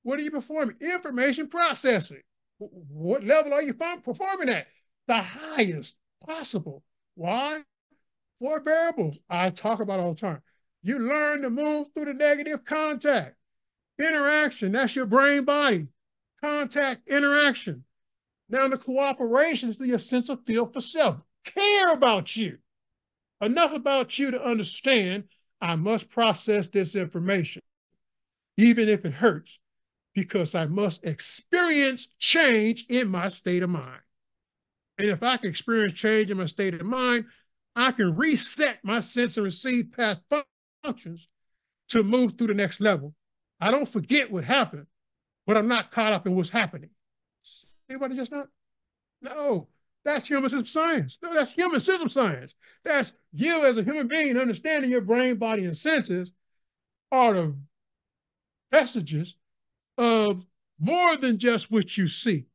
What are you performing? Information processing. What level are you performing at? The highest possible. Why? Four variables I talk about all the time. You learn to move through the negative contact. Interaction, that's your brain body. Contact, interaction. Now the cooperation is through your sense of feel for self. Care about you. Enough about you to understand I must process this information, even if it hurts, because I must experience change in my state of mind. And if I can experience change in my state of mind, I can reset my sense and receive path functions to move through the next level. I don't forget what happened, but I'm not caught up in what's happening. Anybody just not? No, that's human system science. No, that's human system science. That's you as a human being understanding your brain, body, and senses are the messages of more than just what you see,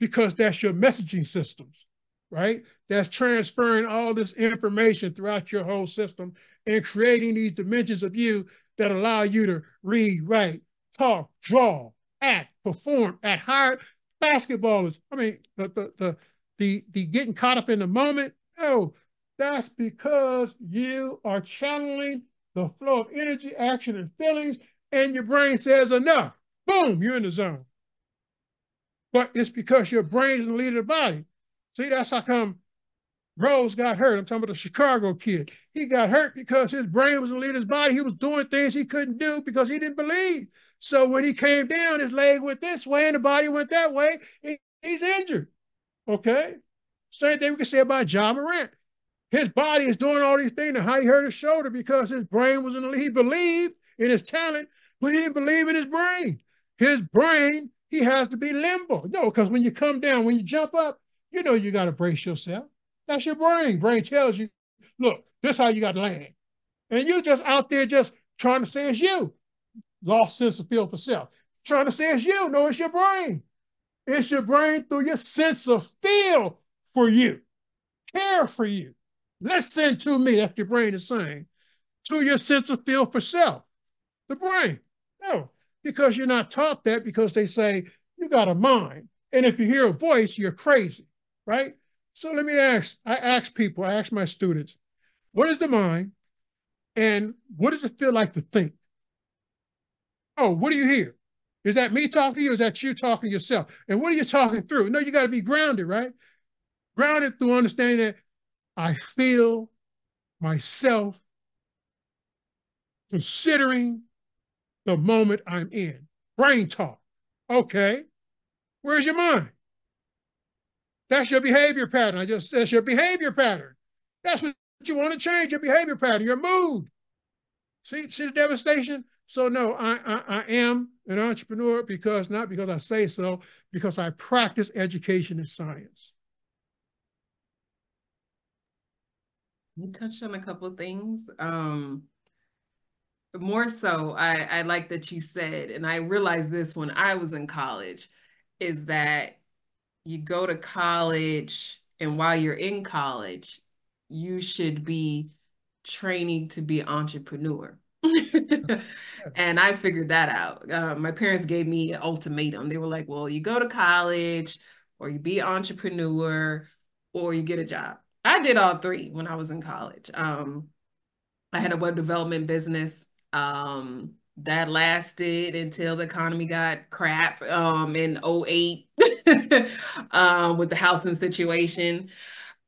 because that's your messaging systems, right? That's transferring all this information throughout your whole system and creating these dimensions of you that allow you to read, write, talk, draw, act, perform at higher basketballers. I mean, the the the the, the getting caught up in the moment. No, that's because you are channeling the flow of energy, action, and feelings, and your brain says enough. Boom, you're in the zone. But it's because your brain is the leader of the body. See, that's how come Rose got hurt. I'm talking about the Chicago kid. He got hurt because his brain was of his body. He was doing things he couldn't do because he didn't believe. So when he came down, his leg went this way and the body went that way. he's injured. Okay. Same thing we can say about Ja Morant. His body is doing all these things and how he hurt his shoulder because his brain was in the, he believed in his talent, but he didn't believe in his brain. His brain, he has to be limbo. No, because when you come down, when you jump up, you know you got to brace yourself. That's your brain. Brain tells you, look, this how you got land. And you just out there just trying to say it's you. Lost sense of feel for self. Trying to say it's you. No, it's your brain. It's your brain through your sense of feel for you, care for you. Listen to me, that's your brain is saying, to your sense of feel for self, the brain. No, because you're not taught that because they say you got a mind. And if you hear a voice, you're crazy, right? So let me ask, I ask people, I ask my students, what is the mind and what does it feel like to think? Oh, what do you hear? Is that me talking to you? Is that you talking to yourself? And what are you talking through? No, you got to be grounded, right? Grounded through understanding that I feel myself considering the moment I'm in. Brain talk. Okay. Where's your mind? That's your behavior pattern. I just said your behavior pattern. That's what you want to change, your behavior pattern, your mood. See, see the devastation? So no, I, I, I am an entrepreneur because not because I say so, because I practice education and science. You touched on a couple things. Um, more so, I, I like that you said, and I realized this when I was in college, is that you go to college, and while you're in college, you should be training to be entrepreneur. and I figured that out. Uh, my parents gave me an ultimatum. They were like, well, you go to college or you be entrepreneur or you get a job. I did all three when I was in college. Um, I had a web development business um, that lasted until the economy got crap um, in 08 um, with the housing situation.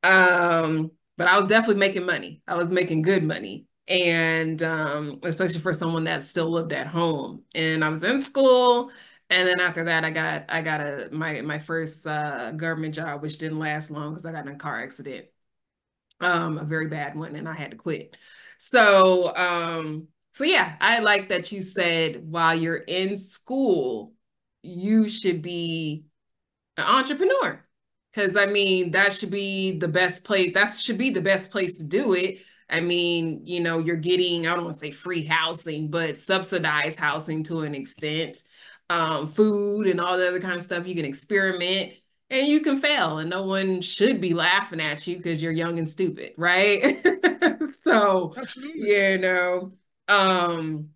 Um, but I was definitely making money. I was making good money. And um, especially for someone that still lived at home. And I was in school. And then after that, I got I got a my my first uh, government job, which didn't last long because I got in a car accident, um, a very bad one, and I had to quit. So um, so yeah, I like that you said while you're in school, you should be an entrepreneur. Cause I mean, that should be the best place. That should be the best place to do it. I mean, you know, you're getting, I don't want to say free housing, but subsidized housing to an extent, um, food and all the other kind of stuff. You can experiment and you can fail, and no one should be laughing at you because you're young and stupid, right? so, Absolutely. you know, um,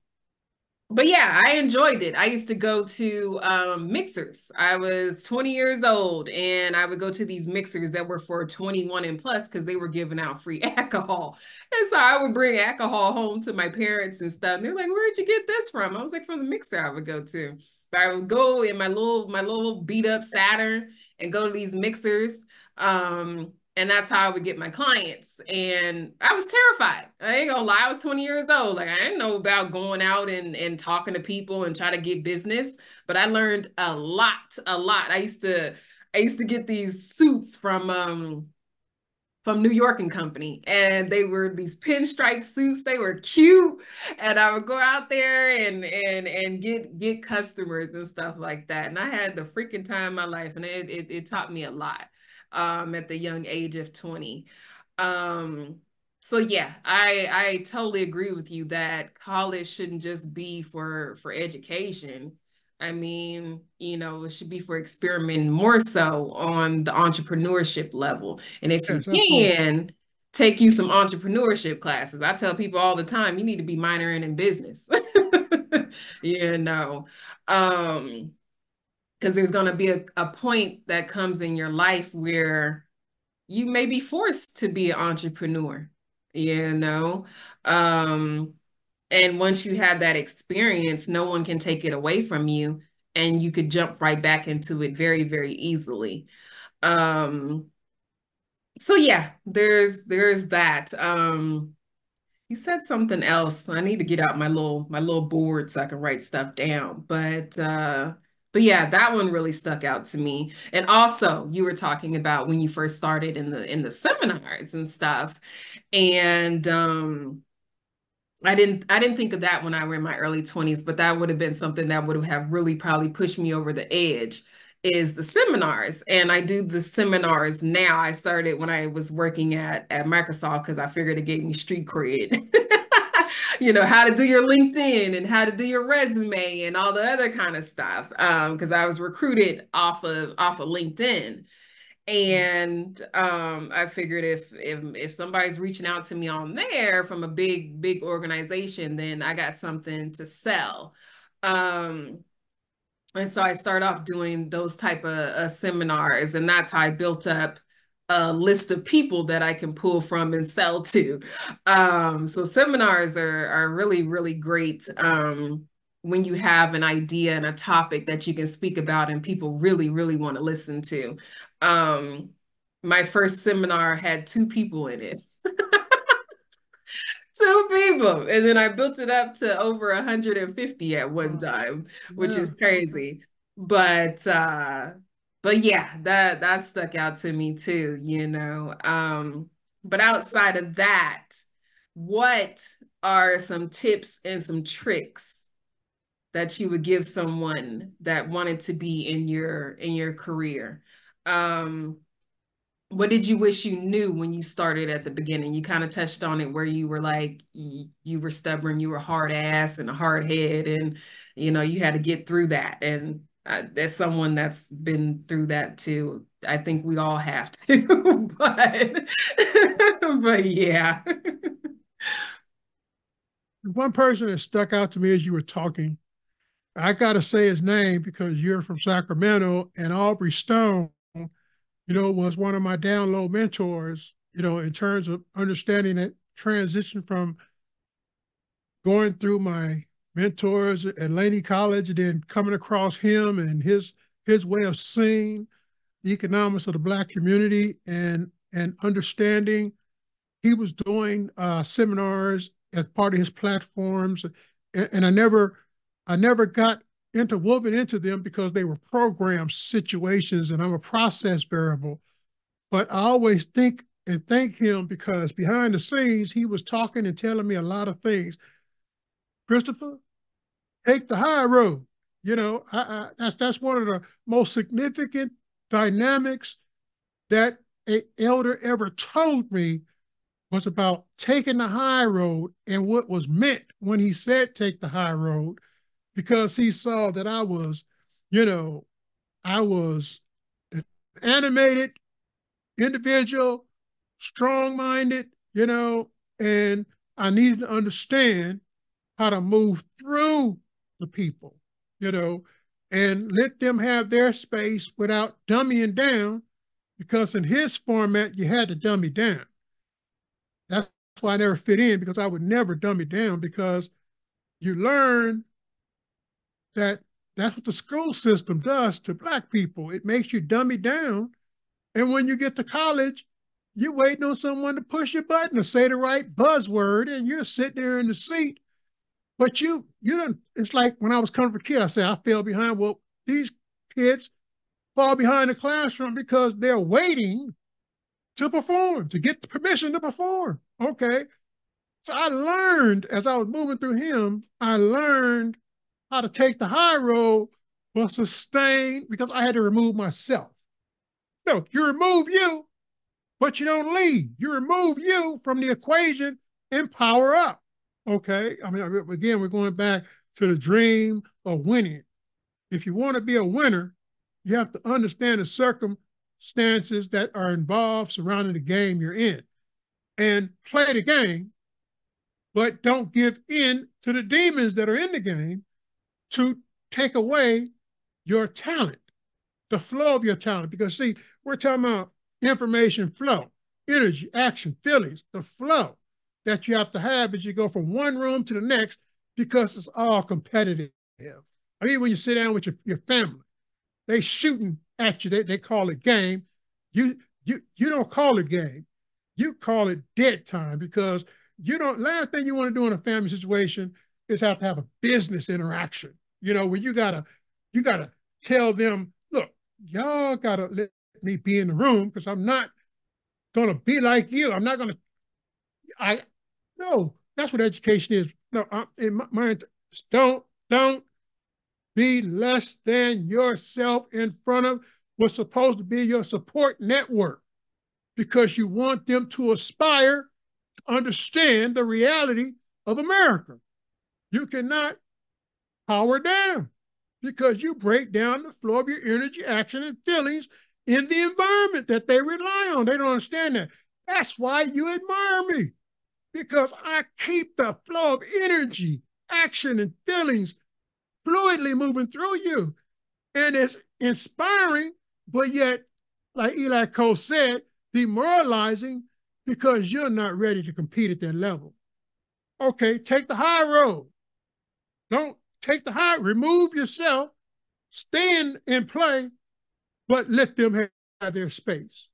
but yeah, I enjoyed it. I used to go to um, mixers. I was 20 years old and I would go to these mixers that were for 21 and plus because they were giving out free alcohol. And so I would bring alcohol home to my parents and stuff. And they're like, where'd you get this from? I was like, from the mixer I would go to. But I would go in my little, my little beat up Saturn and go to these mixers. Um, and that's how I would get my clients. And I was terrified. I ain't gonna lie, I was 20 years old. Like I didn't know about going out and, and talking to people and try to get business, but I learned a lot, a lot. I used to I used to get these suits from um from New York and Company, and they were these pinstripe suits. They were cute, and I would go out there and and and get get customers and stuff like that. And I had the freaking time of my life, and it it, it taught me a lot um, at the young age of 20. Um, so yeah, I I totally agree with you that college shouldn't just be for for education. I mean, you know, it should be for experimenting more so on the entrepreneurship level. And if yes, you can take you some entrepreneurship classes, I tell people all the time, you need to be minoring in business. you know, um, because there's going to be a, a point that comes in your life where you may be forced to be an entrepreneur you know? Um and once you have that experience no one can take it away from you and you could jump right back into it very very easily. Um so yeah there's there's that. Um you said something else. I need to get out my little my little board so i can write stuff down. But uh but yeah that one really stuck out to me and also you were talking about when you first started in the in the seminars and stuff and um I didn't I didn't think of that when I were in my early 20s, but that would have been something that would have really probably pushed me over the edge is the seminars. And I do the seminars now. I started when I was working at, at Microsoft because I figured it gave me street cred. you know, how to do your LinkedIn and how to do your resume and all the other kind of stuff. Um, because I was recruited off of off of LinkedIn. And um, I figured if if if somebody's reaching out to me on there from a big big organization, then I got something to sell. Um, and so I start off doing those type of uh, seminars, and that's how I built up a list of people that I can pull from and sell to. Um, so seminars are are really really great. Um, when you have an idea and a topic that you can speak about and people really really want to listen to um my first seminar had two people in it two people and then i built it up to over 150 at one time which yeah. is crazy but uh but yeah that that stuck out to me too you know um but outside of that what are some tips and some tricks that you would give someone that wanted to be in your in your career? Um what did you wish you knew when you started at the beginning? You kind of touched on it where you were like you, you were stubborn you were hard ass and a hard head and you know you had to get through that. And uh, as someone that's been through that too. I think we all have to but but yeah. One person that stuck out to me as you were talking I got to say his name because you're from Sacramento, and Aubry Stone, you know, was one of my download mentors, you know, in terms of understanding that transition from going through my mentors at Laney College then coming across him and his his way of seeing the economics of the black community and and understanding he was doing uh, seminars as part of his platforms and, and I never I never got interwoven into them because they were program situations and I'm a process variable. But I always think and thank him because behind the scenes, he was talking and telling me a lot of things. Christopher, take the high road. You know, I, I, that's that's one of the most significant dynamics that a elder ever told me was about taking the high road and what was meant when he said take the high road because he saw that I was, you know, I was an animated individual, strong minded, you know, and I needed to understand how to move through the people, you know, and let them have their space without dummying down, because in his format, you had to dummy down. That's why I never fit in because I would never dummy down because you learn that that's what the school system does to black people. It makes you dummy down. And when you get to college, you're waiting on someone to push your button to say the right buzzword, and you're sitting there in the seat. But you, you don't, it's like when I was coming for kid, I said, I fell behind. Well, these kids fall behind the classroom because they're waiting to perform, to get permission to perform. Okay. So I learned as I was moving through him, I learned how to take the high road but sustain because I had to remove myself. No, you remove you, but you don't leave. You remove you from the equation and power up. Okay. I mean, again, we're going back to the dream of winning. If you want to be a winner, you have to understand the circumstances that are involved surrounding the game you're in and play the game, but don't give in to the demons that are in the game to take away your talent, the flow of your talent. Because, see, we're talking about information flow, energy, action, feelings, the flow that you have to have as you go from one room to the next because it's all competitive. I mean, when you sit down with your, your family, they shooting at you. They, they call it game. You you you don't call it game. You call it dead time because you don't. Last thing you want to do in a family situation is have to have a business interaction. You know, when you gotta you gotta tell them, look, y'all gotta let me be in the room because I'm not gonna be like you. I'm not gonna. I no. That's what education is. No, I, in my, my don't don't be less than yourself in front of what's supposed to be your support network because you want them to aspire to understand the reality of America. You cannot power down because you break down the flow of your energy, action, and feelings in the environment that they rely on. They don't understand that. That's why you admire me because I keep the flow of energy, action, and feelings fluidly moving through you. And it's inspiring, but yet, like Ellis Cose said, demoralizing because you're not ready to compete at that level. Okay, take the high road. Don't take the high, remove yourself, stand and play, but let them have their space.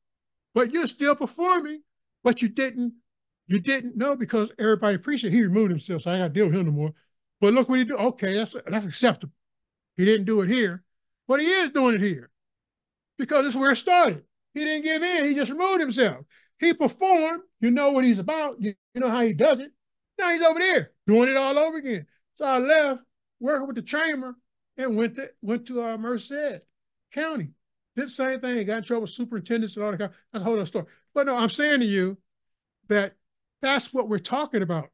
But you're still performing, but you didn't, you didn't know because everybody appreciated he removed himself, so I gotta deal with him no more. But look what he do. Okay, that's that's acceptable. He didn't do it here, but he is doing it here because it's where it started. He didn't give in. He just removed himself. He performed. You know what he's about. You, you know how he does it. Now he's over there doing it all over again. So I left working with the chamber and went to went to uh, Merced County. Did the same thing. Got in trouble with superintendents and all that. Kind of, that's a whole other story. But no, I'm saying to you that that's what we're talking about.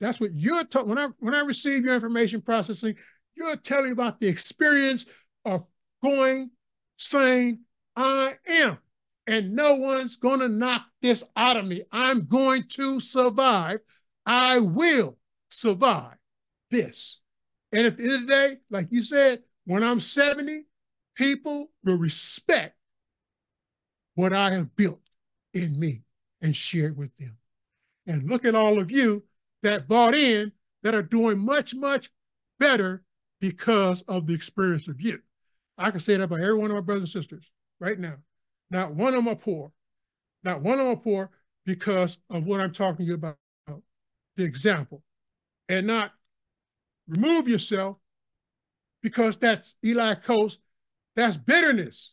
That's what you're talking. When I when I receive your information processing, you're telling about the experience of going, saying, I am, and no one's gonna knock this out of me. I'm going to survive. I will survive this. And at the end of the day, like you said, when I'm 70, people will respect what I have built in me and share it with them. And look at all of you that bought in that are doing much, much better because of the experience of you. I can say that about every one of my brothers and sisters right now. Not one of them are poor. Not one of them are poor because of what I'm talking to you about, the example. And not remove yourself because that's Ellis Cose, that's bitterness.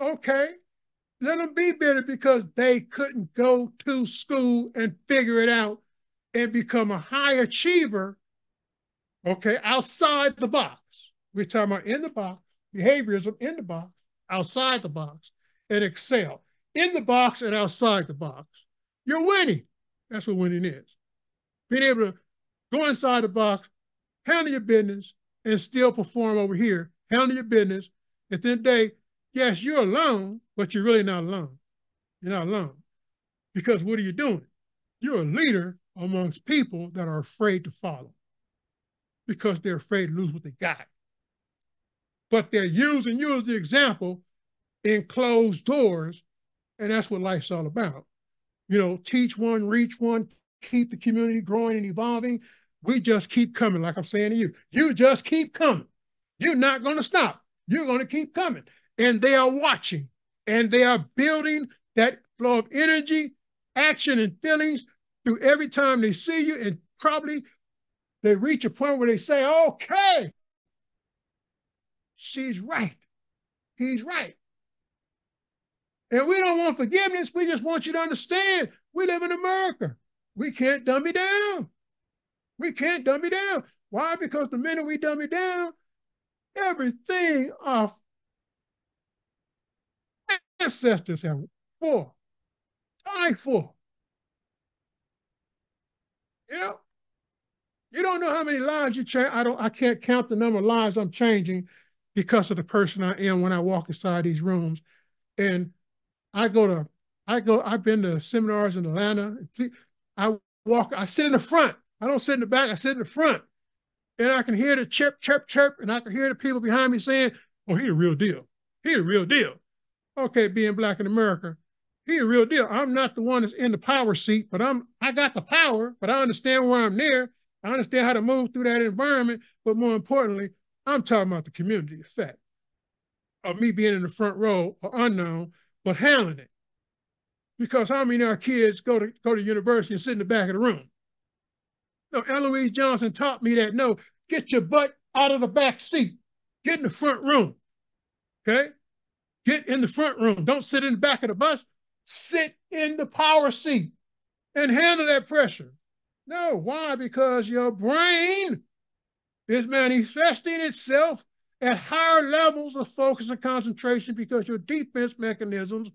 Okay, let them be bitter because they couldn't go to school and figure it out and become a high achiever, okay, outside the box. We're talking about in the box, behaviorism in the box, outside the box, and excel in the box and outside the box. You're winning. That's what winning is. Being able to go inside the box, handle your business, and still perform over here, handle your business. At the end of the day, yes, you're alone, but you're really not alone. You're not alone. Because what are you doing? You're a leader amongst people that are afraid to follow because they're afraid to lose what they got. But they're using you as the example in closed doors, and that's what life's all about. You know, teach one, reach one, keep the community growing and evolving. We just keep coming, like I'm saying to you. You just keep coming. You're not going to stop. You're going to keep coming. And they are watching and they are building that flow of energy, action, and feelings through every time they see you, and probably they reach a point where they say, okay, she's right. He's right. And we don't want forgiveness. We just want you to understand we live in America. We can't dumb you down. We can't dumb you down. Why? Because the minute we dumb you down, everything our ancestors have for life for? You know, you don't know how many lives you change. I don't. I can't count the number of lives I'm changing because of the person I am when I walk inside these rooms. And I go to, I go. I've been to seminars in Atlanta. I walk. I sit in the front. I don't sit in the back. I sit in the front, and I can hear the chirp, chirp, chirp, and I can hear the people behind me saying, "Oh, he the real deal. He the real deal." Okay, being black in America, he a real deal. I'm not the one that's in the power seat, but I'm I got the power, but I understand where I'm there. I understand how to move through that environment. But more importantly, I'm talking about the community effect of me being in the front row or unknown, but handling it. Because how many of our kids go to go to university and sit in the back of the room? No, Eloise Johnson taught me that. No, get your butt out of the back seat. Get in the front room. Okay? Get in the front room. Don't sit in the back of the bus sit in the power seat and handle that pressure. No, why? Because your brain is manifesting itself at higher levels of focus and concentration because your defense mechanisms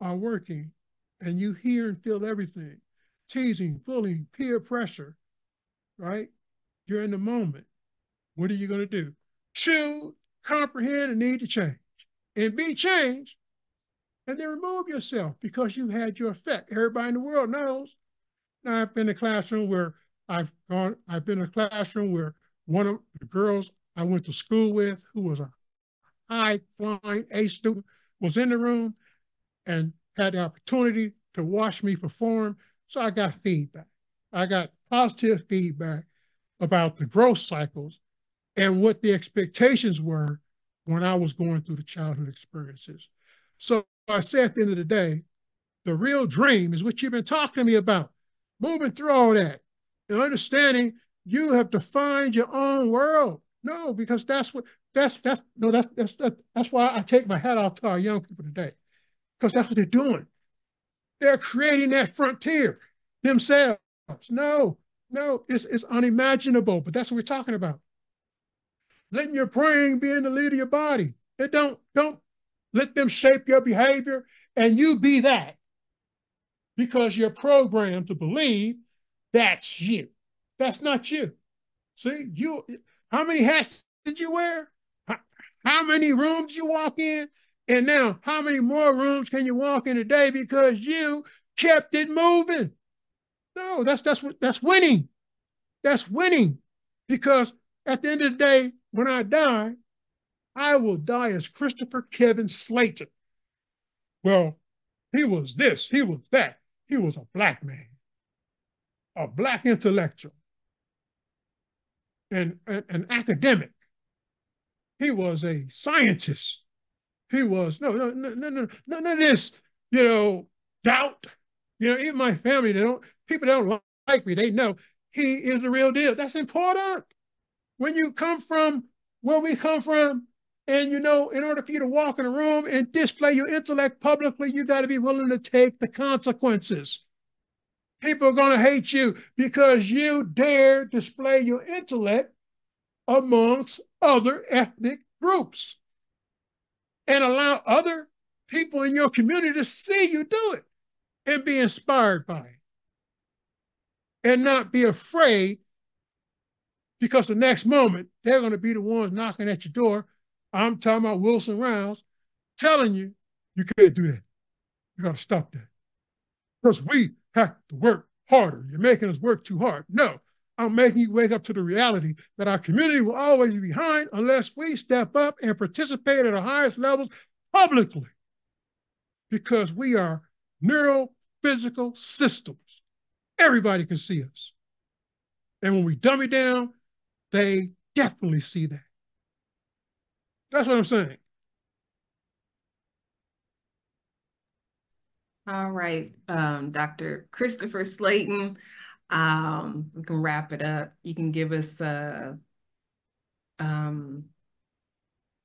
are working and you hear and feel everything teasing, bullying, peer pressure, right? You're in the moment. What are you going to do? Choose, comprehend, and need to change. And be changed and then remove yourself because you had your effect. Everybody in the world knows. Now I've been in a classroom where I've gone, I've been in a classroom where one of the girls I went to school with, who was a high flying A student, was in the room and had the opportunity to watch me perform. So I got feedback. I got positive feedback about the growth cycles and what the expectations were when I was going through the childhood experiences. So I say at the end of the day, the real dream is what you've been talking to me about, moving through all that and understanding you have defined your own world. No, because that's what that's that's no that's that's that's, that's why I take my hat off to our young people today, because that's what they're doing. They're creating that frontier themselves. No, no, it's it's unimaginable, but that's what we're talking about. Letting your praying be in the lead of your body. It don't don't let them shape your behavior, and you be that because you're programmed to believe that's you. That's not you. See, you. How many hats did you wear? How, how many rooms you walk in? And now, how many more rooms can you walk in a day because you kept it moving? No, that's that's what that's winning. That's winning. Because at the end of the day, when I die, I will die as Christopher Kevin Slaton. Well, he was this, he was that. He was a black man, a black intellectual, and an academic. He was a scientist. He was no, no, no, no, no, none of this, you know, doubt. You know, even my family, they don't, people don't like me. They know he is the real deal. That's important. When you come from where we come from, and you know, in order for you to walk in a room and display your intellect publicly, you got to be willing to take the consequences. People are going to hate you because you dare display your intellect amongst other ethnic groups and allow other people in your community to see you do it and be inspired by it and not be afraid because the next moment they're going to be the ones knocking at your door I'm talking about Wilson Rounds telling you you can't do that. You got to stop that. Because we have to work harder. You're making us work too hard. No, I'm making you wake up to the reality that our community will always be behind unless we step up and participate at the highest levels publicly. Because we are neurophysical systems. Everybody can see us. And when we dummy down, they definitely see that. That's what I'm saying. All right, um, Dr. Christopher Slaton, um, we can wrap it up. You can give us a, um,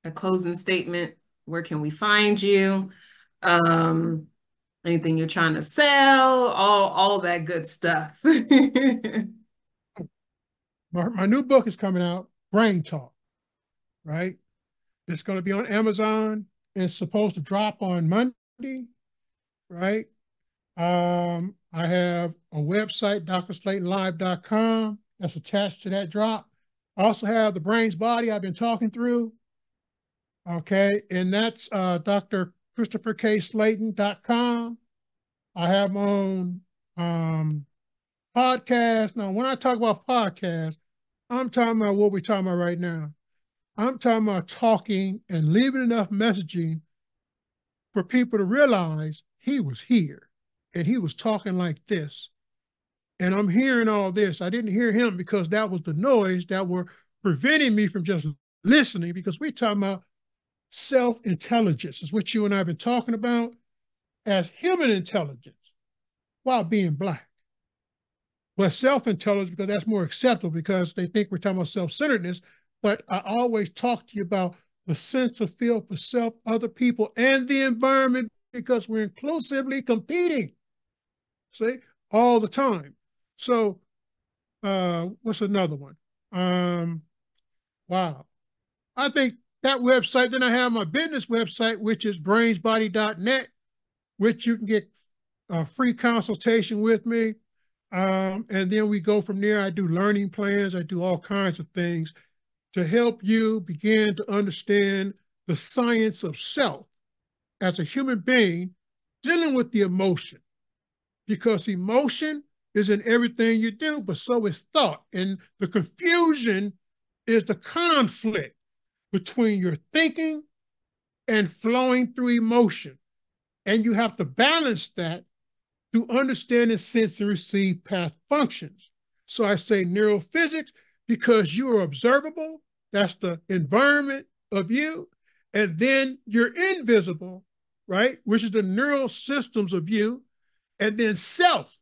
a closing statement. Where can we find you? Um, anything you're trying to sell, all, all that good stuff. my, my new book is coming out, Brain Talk, right? It's going to be on Amazon. It's supposed to drop on Monday, right? Um, I have a website, drslatonlive.com, that's attached to that drop. I also have the brain's body I've been talking through. Okay, and that's uh, drchristopherkslaton.com. I have my own um, podcast. Now, when I talk about podcast, I'm talking about what we're talking about right now. I'm talking about talking and leaving enough messaging for people to realize he was here and he was talking like this. And I'm hearing all this. I didn't hear him because that was the noise that were preventing me from just listening because we're talking about self-intelligence is what you and I have been talking about as human intelligence while being black. But self-intelligence, because that's more acceptable because they think we're talking about self-centeredness. But I always talk to you about the sense of feel for self, other people, and the environment because we're inclusively competing. See, all the time. So, uh, what's another one? Um, wow. I think that website, then I have my business website, which is brainsbody.net, which you can get a free consultation with me. Um, and then we go from there. I do learning plans, I do all kinds of things to help you begin to understand the science of self as a human being dealing with the emotion. Because emotion is in everything you do, but so is thought. And the confusion is the conflict between your thinking and flowing through emotion. And you have to balance that through understanding sense and receive path functions. So I say neurophysics because you are observable. That's the environment of you. And then you're invisible, right? Which is the neural systems of you. And then self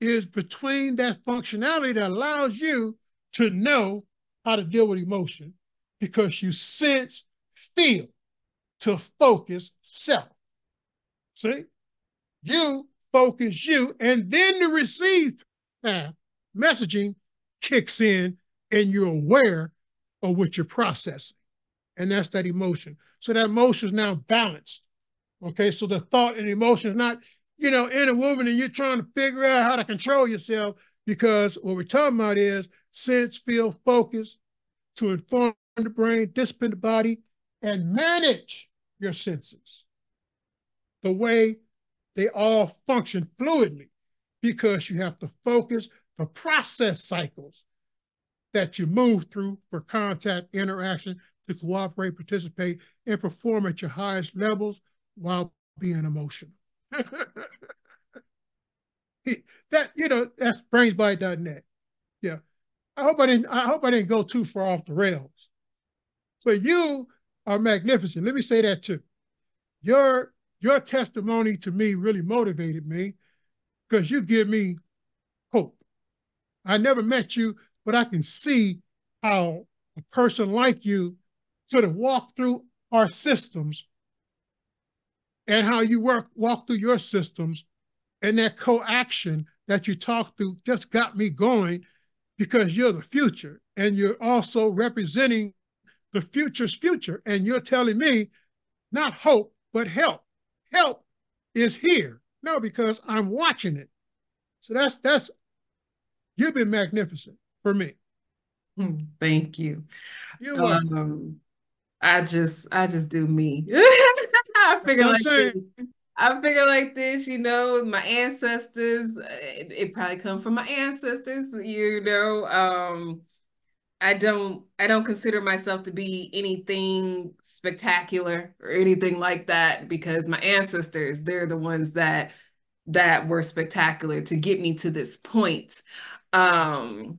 is between that functionality that allows you to know how to deal with emotion because you sense, feel to focus self. See? You focus you, and then the receive messaging kicks in and you're aware of what you're processing. And that's that emotion. So that emotion is now balanced. Okay, so the thought and emotion is not, you know, in a woman and you're trying to figure out how to control yourself because what we're talking about is sense, feel, focus to inform the brain, discipline the body, and manage your senses the way they all function fluidly because you have to focus the process cycles that you move through for contact interaction to cooperate, participate, and perform at your highest levels while being emotional. that you know that's brainsbody.net. Yeah. I hope I didn't I hope I didn't go too far off the rails. But you are magnificent. Let me say that too. Your your testimony to me really motivated me because you give me hope. I never met you, but I can see how a person like you sort of walk through our systems and how you work walk through your systems and that co-action that you talk through just got me going because you're the future and you're also representing the future's future. And you're telling me not hope, but help. Help is here. No, because I'm watching it. So that's that's you've been magnificent for me. Hmm, thank you. You're. Um, I just I just do me. I figure like this. I figure like this, you know, my ancestors, it, it probably comes from my ancestors, you know. Um, I don't I don't consider myself to be anything spectacular or anything like that because my ancestors they're the ones that that were spectacular to get me to this point. Um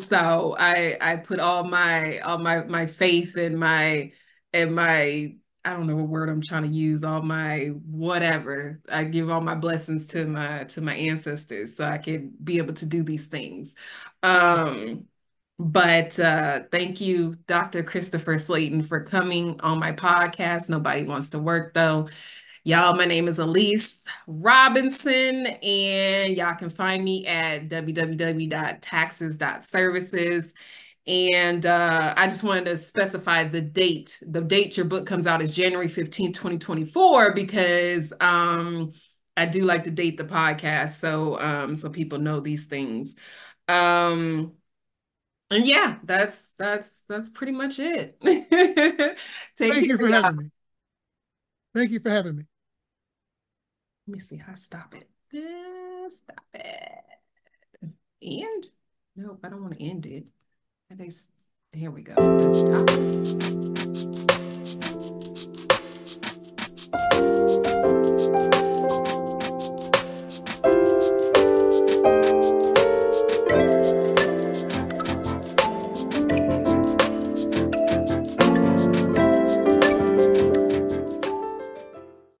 so I I put all my all my my faith and my and my I don't know what word I'm trying to use, all my whatever. I give all my blessings to my to my ancestors so I could be able to do these things. Um but uh, thank you, Dr. Christopher Slaton, for coming on my podcast. Nobody wants to work though. Y'all, my name is Elyse Robinson, and y'all can find me at www.taxes.services. And uh, I just wanted to specify the date. The date your book comes out is January 15, 2024, because um, I do like to date the podcast, so um, so people know these things. Um, and yeah, that's that's that's pretty much it. Thank you for having me. Thank you for having me. Let me see how to stop it. Uh, stop it. And nope, I don't want to end it. At least here we go.